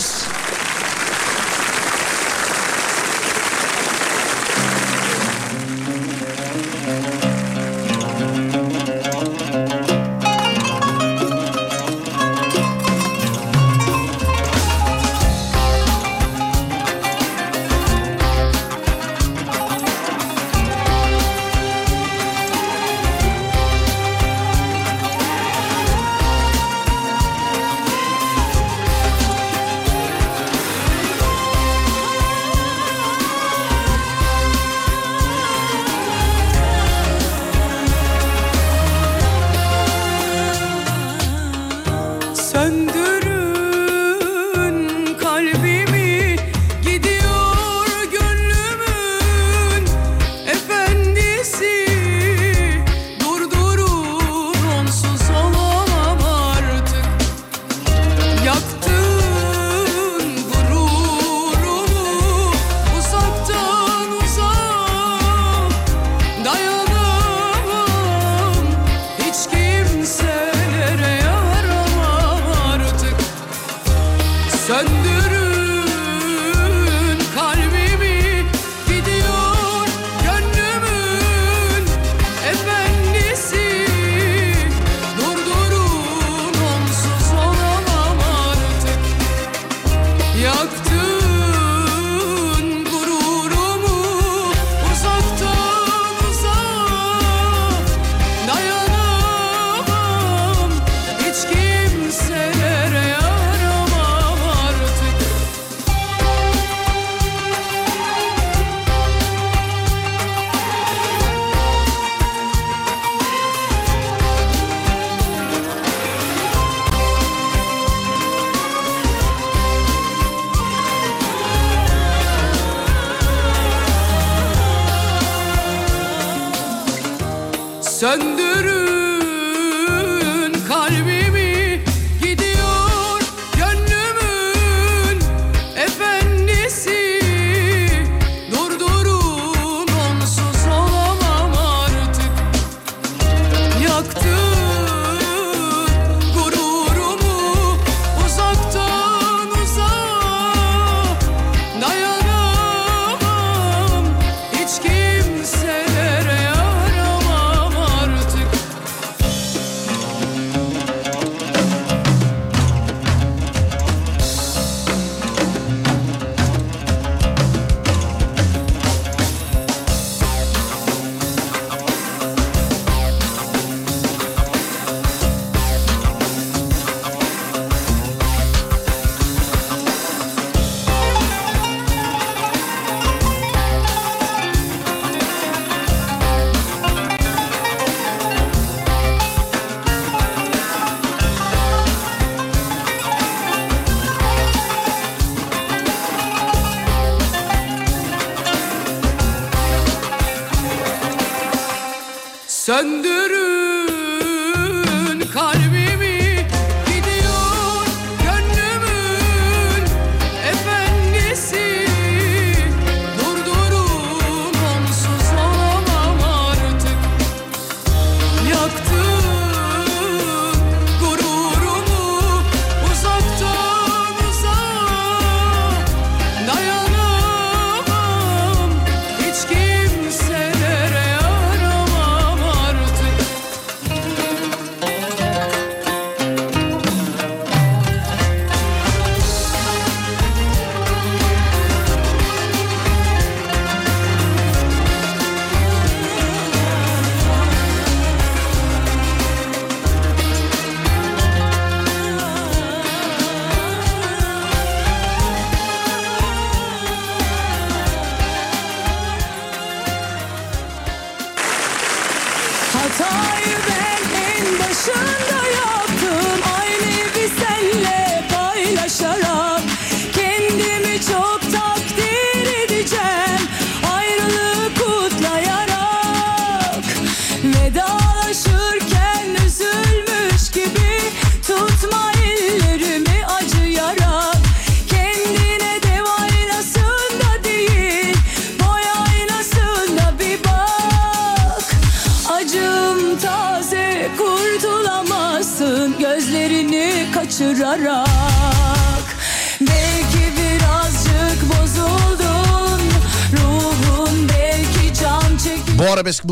S1: Yoktu.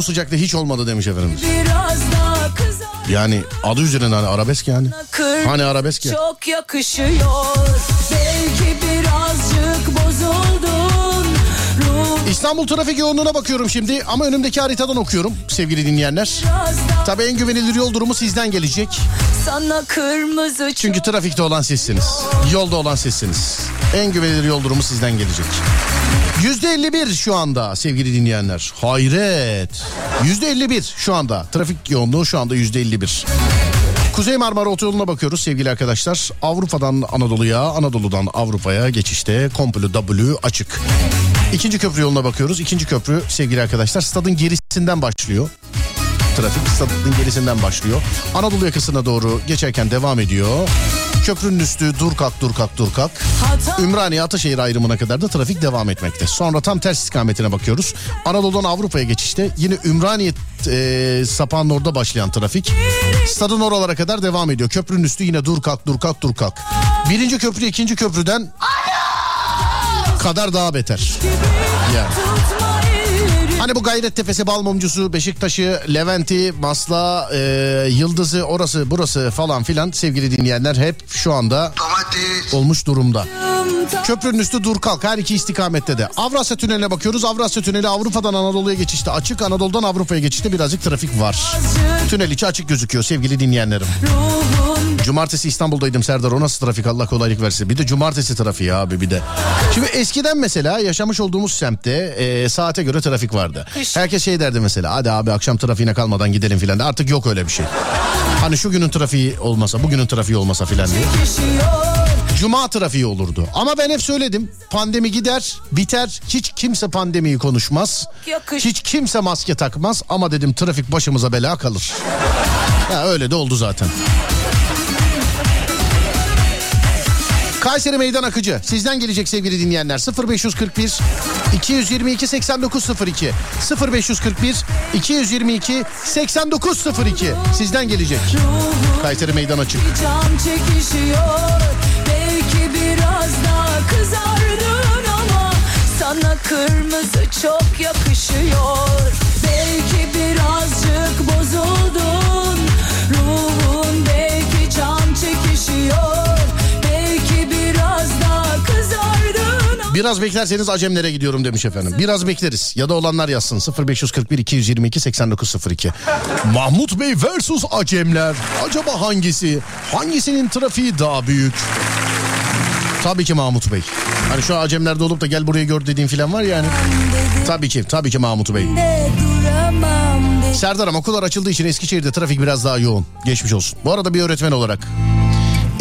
S2: Bu sıcakta hiç olmadı demiş efendim.
S1: biraz daha kızar
S2: Yani adı üzerine hani arabesk yani. Hani arabesk ya.
S1: çok yakışıyor belki birazcık bozuldun ruh
S2: İstanbul trafik yoğunluğuna bakıyorum şimdi ama önümdeki haritadan okuyorum sevgili dinleyenler. Tabii en güvenilir yol durumu sizden gelecek.
S1: sana kırmızı
S2: Çünkü trafikte olan sizsiniz. Yolda olan sizsiniz. En güvenilir yol durumu sizden gelecek. Yüzde 51 şu anda sevgili dinleyenler. Hayret. Yüzde 51 şu anda. Trafik yoğunluğu şu anda yüzde 51. Kuzey Marmara Otoyolu'na bakıyoruz sevgili arkadaşlar. Avrupa'dan Anadolu'ya, Anadolu'dan Avrupa'ya geçişte komple W açık. İkinci köprü yoluna bakıyoruz. İkinci köprü sevgili arkadaşlar stadın gerisinden başlıyor. Trafik stadın gerisinden başlıyor. Anadolu yakasına doğru geçerken devam ediyor. Köprünün üstü dur kalk dur kalk dur kalk. Ümraniye Ataşehir ayrımına kadar da trafik devam etmekte. Sonra tam ters istikametine bakıyoruz. Anadolu'dan Avrupa'ya geçişte yine Ümraniye e, sapağının orada başlayan trafik stadın oralara kadar devam ediyor. Köprünün üstü yine dur kalk dur kalk dur kalk. Birinci köprü ikinci köprüden kadar daha beter. Yani. Hani bu Gayrettepe'si, Balmumcusu, Beşiktaş'ı, Levent'i, Masla, e, Yıldız'ı, orası burası falan filan sevgili dinleyenler hep şu anda olmuş durumda. Köprünün üstü dur kalk her iki istikamette de. Avrasya Tüneli'ne bakıyoruz. Avrasya Tüneli Avrupa'dan Anadolu'ya geçişte açık. Anadolu'dan Avrupa'ya geçişte birazcık trafik var. Tünel içi açık gözüküyor sevgili dinleyenlerim. Cumartesi İstanbul'daydım Serdar. O nasıl trafik Allah kolaylık versin. Bir de cumartesi trafiği abi bir de. Şimdi eskiden mesela yaşamış olduğumuz semtte e, saate göre trafik vardı. Herkes şey derdi mesela. Hadi abi akşam trafiğine kalmadan gidelim filan. Artık yok öyle bir şey. Hani şu günün trafiği olmasa, bugünün trafiği olmasa filan diye. Cuma trafiği olurdu. Ama ben hep söyledim. Pandemi gider, biter. Hiç kimse pandemiyi konuşmaz.
S1: Yakış-
S2: Hiç kimse maske takmaz. Ama dedim trafik başımıza bela kalır. Ya öyle de oldu zaten. Kayseri Meydan Akıcı sizden gelecek sevgili dinleyenler 0541 222 8902 0541 222 8902 sizden gelecek. Kayseri Meydan Açık.
S1: Can çekişiyor. Belki biraz daha kızardın ama Sana kırmızı çok yakışıyor. Belki birazcık bozuldun Biraz
S2: beklerseniz Acemlere gidiyorum demiş efendim. Biraz bekleriz. Ya da olanlar yazsın. 0541 222 8902. Mahmut Bey versus Acemler. Acaba hangisi? Hangisinin trafiği daha büyük? Tabii ki Mahmut Bey. Hani şu Acemlerde olup da gel buraya gör dediğin filan var yani. Tabii ki, tabii ki Mahmut Bey.
S1: dedi.
S2: Serdar'ım okullar açıldığı için Eskişehir'de trafik biraz daha yoğun. Geçmiş olsun. Bu arada bir öğretmen olarak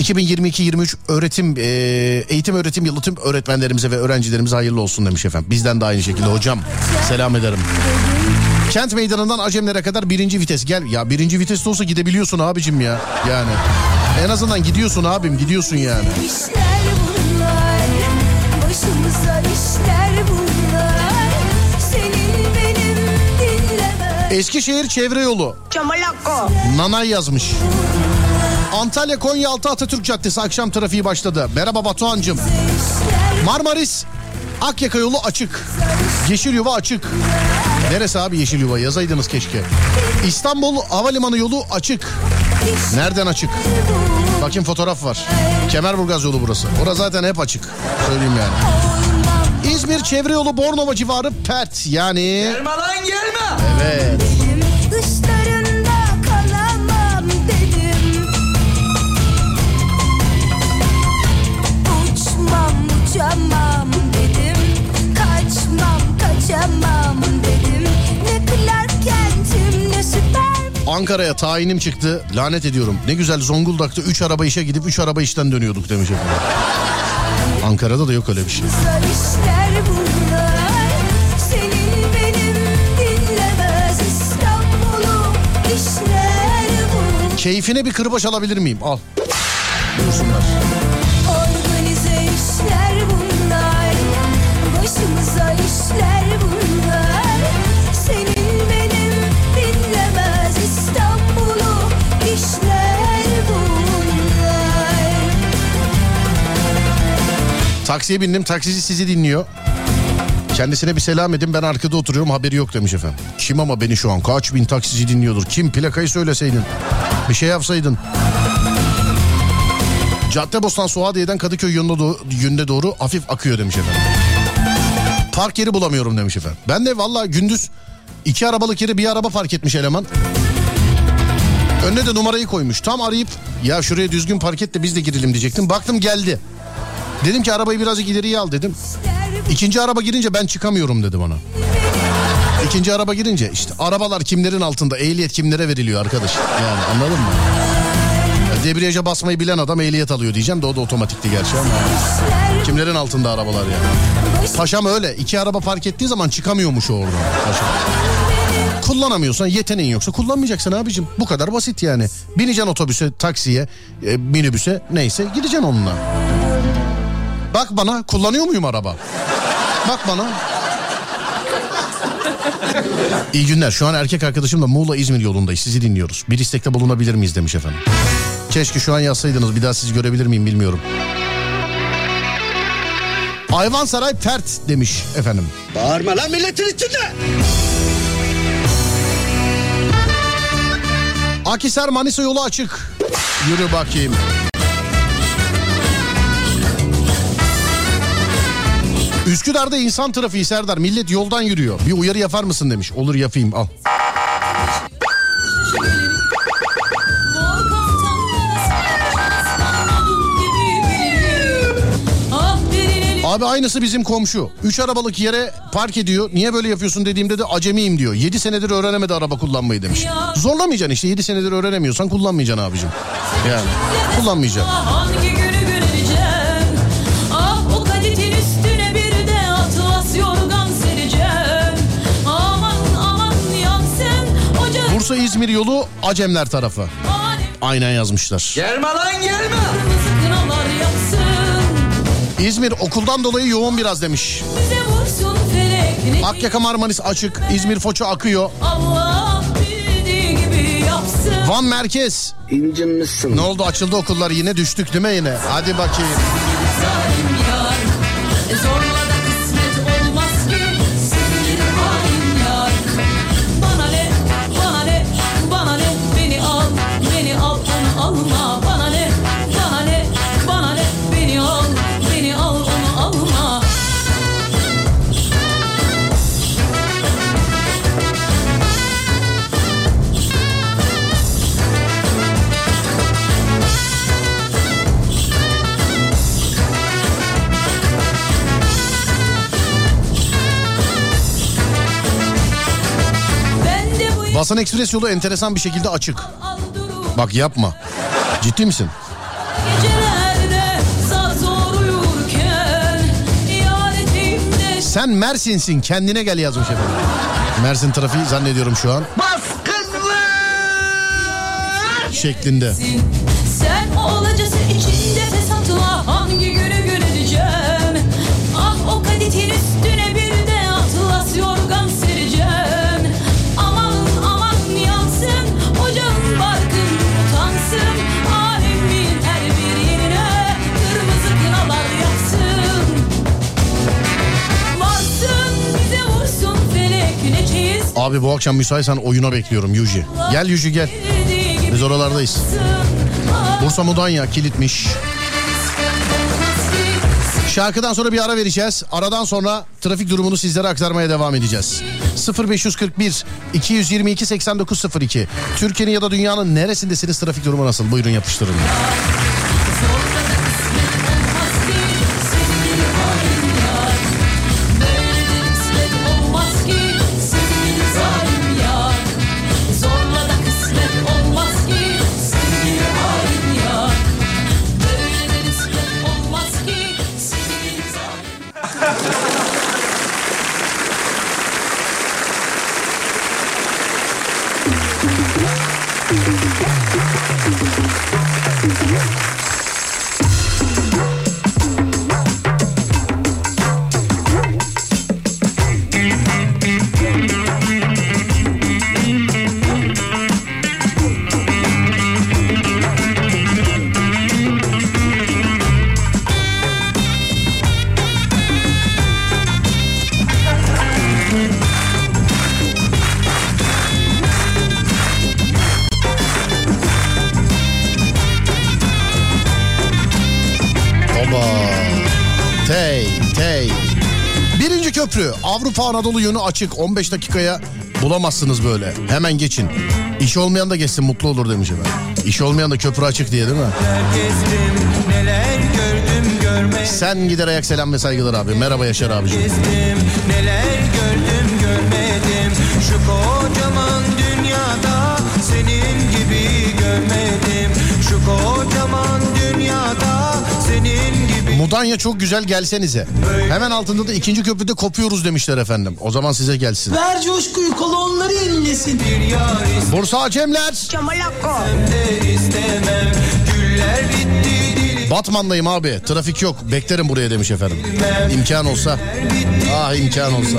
S2: 2022-23 öğretim e, eğitim öğretim yılı tüm öğretmenlerimize ve öğrencilerimize hayırlı olsun demiş efendim. Bizden de aynı şekilde hocam selam ederim. Kent meydanından Acemlere kadar birinci vites. Gel ya birinci viteste olsa gidebiliyorsun abicim ya. Yani en azından gidiyorsun abim gidiyorsun yani.
S3: İşler bunlar Başımıza işler bunlar Senin benim dinleme
S2: Eskişehir çevre yolu.
S7: Çamalakko.
S2: Nanay yazmış. Antalya Konyaaltı Atatürk Caddesi akşam trafiği başladı. Merhaba Batuhan'cım. Marmaris Akyaka yolu açık. Yeşilyuva açık. Neresi abi Yeşilyuva yazaydınız keşke. İstanbul Havalimanı yolu açık. Nereden açık? Bakayım fotoğraf var. Kemerburgaz yolu burası. Orası zaten hep açık. Söyleyeyim yani. İzmir çevre yolu Bornova civarı pert yani.
S5: Gelme lan gelme.
S2: Evet.
S3: Kaçmam kaçamam dedim Ne Clark Kent'im ne süper
S2: Ankara'ya tayinim çıktı. Lanet ediyorum. Ne güzel Zonguldak'ta 3 araba işe gidip 3 araba işten dönüyorduk demiş efendim. Ankara'da da yok öyle bir şey. Keyfine bir kırbaç alabilir miyim? Al. Buyursunlar. Taksiye bindim. Taksici sizi dinliyor. Kendisine bir selam edin ben arkada oturuyorum haberi yok demiş efendim. Kim ama beni şu an kaç bin taksici dinliyordur. Kim plakayı söyleseydin. Bir şey yapsaydın. Caddebostan Suadiye'den Kadıköy yönüne doğru, yönüne doğru hafif akıyor demiş efendim. Park yeri bulamıyorum demiş efendim. Ben de valla gündüz iki arabalık yere bir araba park etmiş eleman. Önüne de numarayı koymuş. Tam arayıp ya şuraya düzgün park et de biz de girelim diyecektim. Baktım geldi. Dedim ki arabayı birazcık ileriye al dedim. İkinci araba girince ben çıkamıyorum dedi bana. İkinci araba girince işte arabalar kimlerin altında ehliyet kimlere veriliyor arkadaş. Yani anladın mı? Ya Debriyaja basmayı bilen adam ehliyet alıyor diyeceğim de o da otomatikti gerçi ama. Kimlerin altında arabalar yani. Paşam öyle iki araba park ettiği zaman çıkamıyormuş o oradan. Paşam. Kullanamıyorsan yeteneğin yoksa kullanmayacaksın abicim. Bu kadar basit yani. Bineceksin otobüse, taksiye, e, minibüse neyse gideceksin onunla. Bak bana kullanıyor muyum araba? Bak bana. İyi günler. Şu an erkek arkadaşımla Muğla İzmir yolundayız. Sizi dinliyoruz. Bir istekte bulunabilir miyiz demiş efendim. Keşke şu an yazsaydınız. Bir daha sizi görebilir miyim bilmiyorum. Ayvansaray Pert demiş efendim.
S10: Bağırma lan milletin içinde.
S2: Akisar Manisa yolu açık. Yürü bakayım. Üsküdar'da insan trafiği Serdar. Millet yoldan yürüyor. Bir uyarı yapar mısın demiş. Olur yapayım al. Abi aynısı bizim komşu. Üç arabalık yere park ediyor. Niye böyle yapıyorsun dediğimde de acemiyim diyor. Yedi senedir öğrenemedi araba kullanmayı demiş. Zorlamayacaksın işte. Yedi senedir öğrenemiyorsan kullanmayacaksın abicim. Yani kullanmayacaksın. Bursa İzmir yolu Acemler tarafı. Aynen yazmışlar.
S5: Gelme lan gelme.
S2: İzmir okuldan dolayı yoğun biraz demiş. Akyaka Marmaris açık. İzmir Foça akıyor. Van Merkez.
S10: İncinmişsin.
S2: Ne oldu açıldı okullar yine düştük değil mi yine? Hadi bakayım.
S1: Zalim yar E
S2: Basan Ekspres yolu enteresan bir şekilde açık. Bak yapma. Ciddi misin? Sen Mersin'sin kendine gel yazmış efendim. Mersin trafiği zannediyorum şu an
S10: Baskın var.
S2: şeklinde.
S1: Sen olacası içinde fesatla hangi günü göreceğim Ah o kaditin üstüne bir
S2: Abi bu akşam müsaitsen oyuna bekliyorum Yuji. Gel Yuji gel. Biz oralardayız. Bursa Mudanya kilitmiş. Şarkıdan sonra bir ara vereceğiz. Aradan sonra trafik durumunu sizlere aktarmaya devam edeceğiz. 0541 222 8902 Türkiye'nin ya da dünyanın neresindesiniz trafik durumu nasıl? Buyurun yapıştırın.
S1: Olmaz
S2: köprü Avrupa Anadolu yönü açık 15 dakikaya bulamazsınız böyle. Hemen geçin. İş olmayan da geçsin mutlu olur demiş efendim. İş olmayan da köprü açık diye değil mi?
S5: Gezdim neler gördüm görmedim
S2: Sen gider ayak selam ve saygılar abi. Merhaba Yaşar abicim.
S5: Neler gördüm
S2: Mudanya çok güzel gelsenize. Hemen altında da ikinci köprüde kopuyoruz demişler efendim. O zaman size gelsin.
S11: Ver coşkuyu kolonları inlesin.
S2: Bursa Acemler.
S5: dili
S2: Batman'dayım abi. Trafik yok. Beklerim buraya demiş efendim. İmkan olsa. Ah imkan olsa.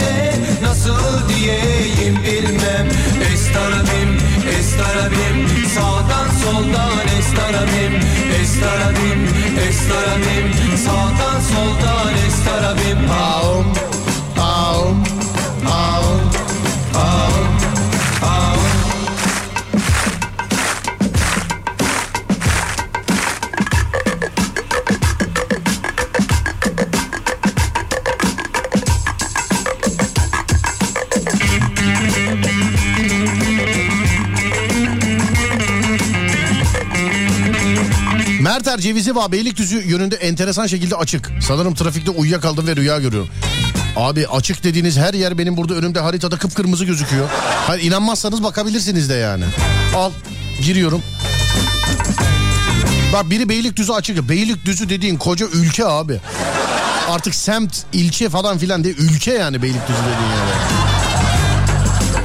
S5: Nasıl diyeyim bilmem Estarabim, estarabim Sağdan soldan estarabim Estarabim, estarabim Sağdan soldan estarabim.
S2: Aum, Merter Cevizi Bağ Beylikdüzü yönünde enteresan şekilde açık. Sanırım trafikte uyuyakaldım ve rüya görüyorum. Abi açık dediğiniz her yer benim burada önümde haritada kıpkırmızı gözüküyor. Hayır inanmazsanız bakabilirsiniz de yani. Al giriyorum. Bak biri Beylikdüzü açık. Beylikdüzü dediğin koca ülke abi. Artık semt, ilçe falan filan değil. Ülke yani Beylikdüzü dediğin yani.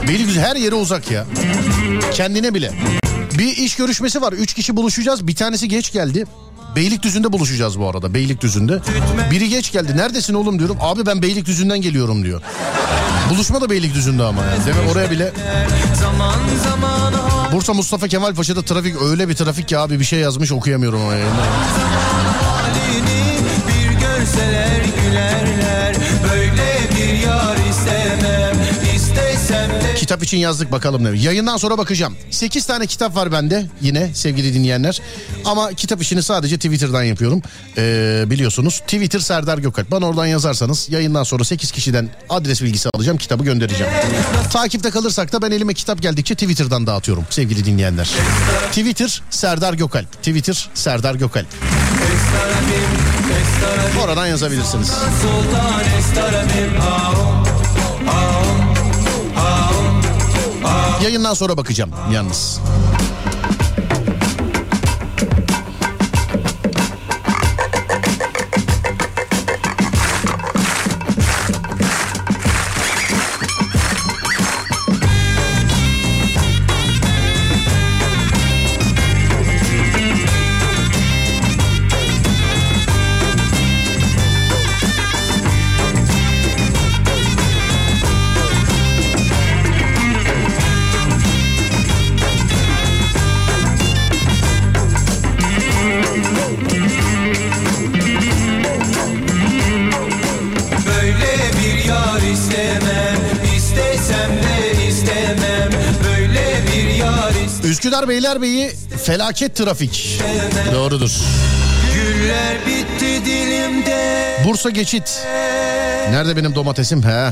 S2: Beylikdüzü her yere uzak ya. Kendine bile. Bir iş görüşmesi var. Üç kişi buluşacağız. Bir tanesi geç geldi. Beylikdüzü'nde buluşacağız bu arada. Beylikdüzü'nde. Biri geç geldi. Neredesin oğlum diyorum. Abi ben Beylikdüzü'nden geliyorum diyor. Buluşma da Beylikdüzü'nde ama yani. Demek oraya bile Bursa Mustafa Kemal Paşa'da trafik öyle bir trafik ki abi bir şey yazmış okuyamıyorum yani. Kitap için yazdık bakalım ne. Yayından sonra bakacağım. 8 tane kitap var bende yine sevgili dinleyenler. Ama kitap işini sadece Twitter'dan yapıyorum. Ee, biliyorsunuz Twitter Serdar Gökalp. Bana oradan yazarsanız yayından sonra 8 kişiden adres bilgisi alacağım. Kitabı göndereceğim. Takipte kalırsak da ben elime kitap geldikçe Twitter'dan dağıtıyorum sevgili dinleyenler. Twitter Serdar Gökalp. Twitter Serdar Gökalp. Oradan yazabilirsiniz.
S5: soldan
S2: Yayından sonra bakacağım yalnız. Üsküdar Beylerbeyi felaket trafik. Doğrudur.
S5: Güller bitti dilimde
S2: Bursa geçit. Nerede benim domatesim? He.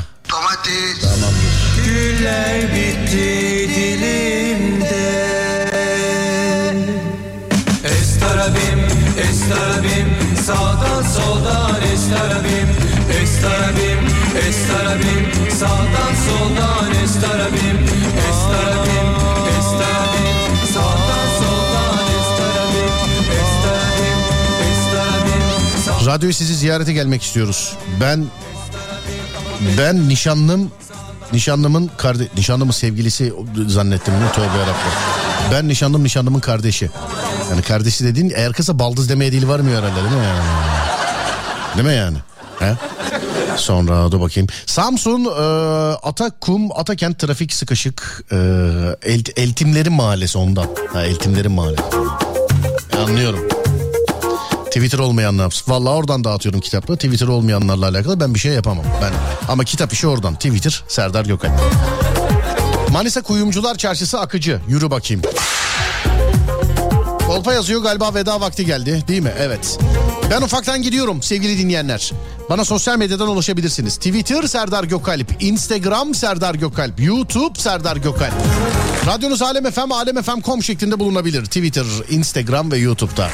S2: Radyoya sizi ziyarete gelmek istiyoruz. Ben ben nişanlım nişanlımın kardeş nişanlımın sevgilisi zannettim ne tövbe yarabbim. Ben nişanlım nişanlımın kardeşi. Yani kardeşi dediğin eğer kısa baldız demeye dili varmıyor herhalde değil mi yani? Değil mi yani? He? Sonra dur bakayım. Samsun e, Atakum Atakent trafik sıkışık. E, El, Eltimlerin mahallesi ondan. Ha, Eltimlerin mahallesi. Anlıyorum. Twitter olmayan? Vallahi oradan dağıtıyorum kitapları. Twitter olmayanlarla alakalı ben bir şey yapamam. Ben ama kitap işi oradan. Twitter Serdar Gökal. Manisa Kuyumcular Çarşısı akıcı. Yürü bakayım. Kolpa yazıyor galiba veda vakti geldi değil mi? Evet. Ben ufaktan gidiyorum sevgili dinleyenler. Bana sosyal medyadan ulaşabilirsiniz. Twitter Serdar Gökalp, Instagram Serdar Gökalp, YouTube Serdar Gökalp. Radyonuz Alem FM, alemfm.com şeklinde bulunabilir. Twitter, Instagram ve YouTube'da.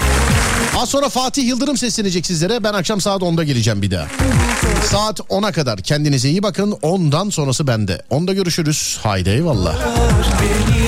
S2: Az sonra Fatih Yıldırım seslenecek sizlere. Ben akşam saat 10'da geleceğim bir daha. Saat 10'a kadar kendinize iyi bakın. 10'dan sonrası bende. 10'da görüşürüz. Haydi eyvallah.
S5: Bir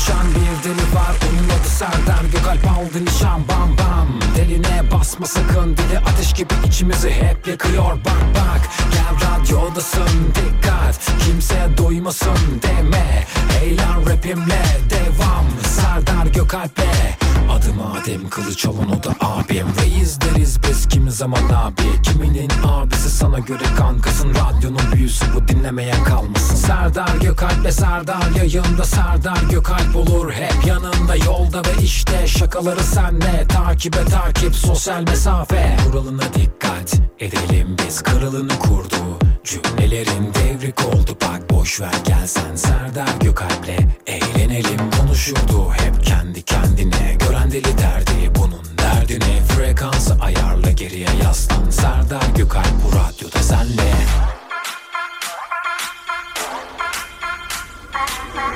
S12: konuşan bir deli var Onun adı Serdar Gökalp aldı nişan bam bam. Deline basma sakın dili ateş gibi içimizi hep yakıyor. Bak bak gel radyodasın dikkat. Kimse duymasın deme. Eğlen rapimle devam. Serdar Gökalp'le Adım Adem kılıç olan o da abim. Reis deriz biz kimi zaman abi. Kiminin abisi sana göre kankasın. Radyonun büyüsü bu dinlemeyen kalmasın. Serdar Gökalp'le Serdar yayında. Serdar Gökalp olur hep yanında. Yolda ve işte şakaları senle. Takibe takip sosyal mesafe. Kuralına dikkat edelim biz. Kralını kurdu Cümlelerin devrik oldu. Bak boş ver gelsen Serdar Gökalp'le eğlenelim. Konuşurdu hep kendi kendine. Gören deli derdi bunun derdine. Frekansı ayarla geriye yaslan. Serdar Gökalp bu radyoda senle.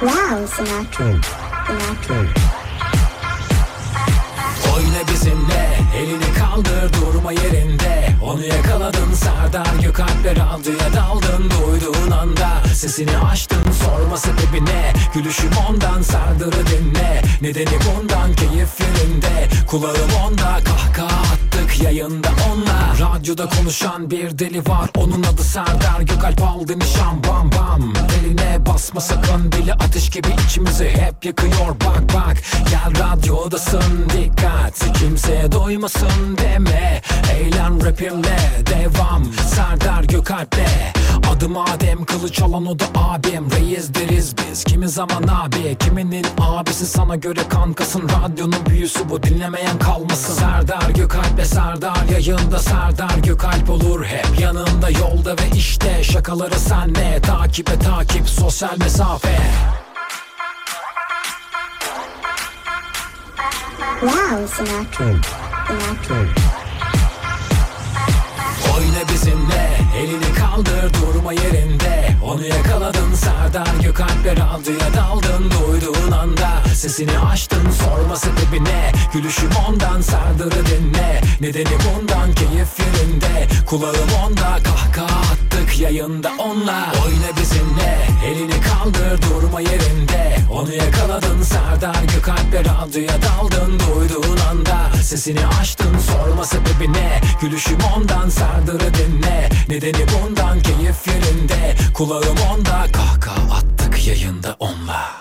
S13: Wow, Sinatra. Sinatra.
S12: Bizimle. Elini kaldır durma yerinde. Onu yakaladın Serdar Gökalp'le radyoya daldın. Duyduğun anda sesini açtın sorma sebebi ne Gülüşüm ondan Serdar'ı dinle. Nedeni bundan keyif yerinde. Kulağım onda kahkaha attık yayında onunla. Radyoda konuşan bir deli var. Onun adı Serdar Gökalp. Aldı nişan bam bam. Eline basma sakın. Dili ateş gibi içimizi hep yakıyor. Bak bak. Gel radyodasın. Dikkat. Kimseye doymasın deme. Eğlen rapimle devam. Serdar Gökalp'le. Adım Adem kılıç alan o da abim. Reis deriz biz. Kimi zaman abi? Kiminin abisi? Sana göre kankasın. Radyonun büyüsü bu. Dinlemeyen kalmasın. Serdar Gökalp'le Serdar yayında Serdar Gökalp olur. Hep yanında Yolda ve işte şakaları senle. Takibe takip sosyal mesafe.
S13: Wow, Sinatra. Sinatra.
S12: Oyna bizimle. Elini kaldır durma yerinde. Onu yakaladın Serdar Gökalp'le radyoya daldın. Duyduğun anda sesini açtın sorma sebebi ne Gülüşüm ondan Serdar'ı dinle. Nedeni bundan keyif yerinde. Kulağım onda kahkaha attık yayında onunla. Oyna bizimle. Elini kaldır durma yerinde. Onu yakaladın Serdar Gökalp'le radyoya daldın. Duyduğun anda sesini açtın sorma sebebi ne Gülüşüm ondan Serdar'ı dinle Nedeni bundan keyif yerinde Kulağım onda. Kahkaha attık yayında onunla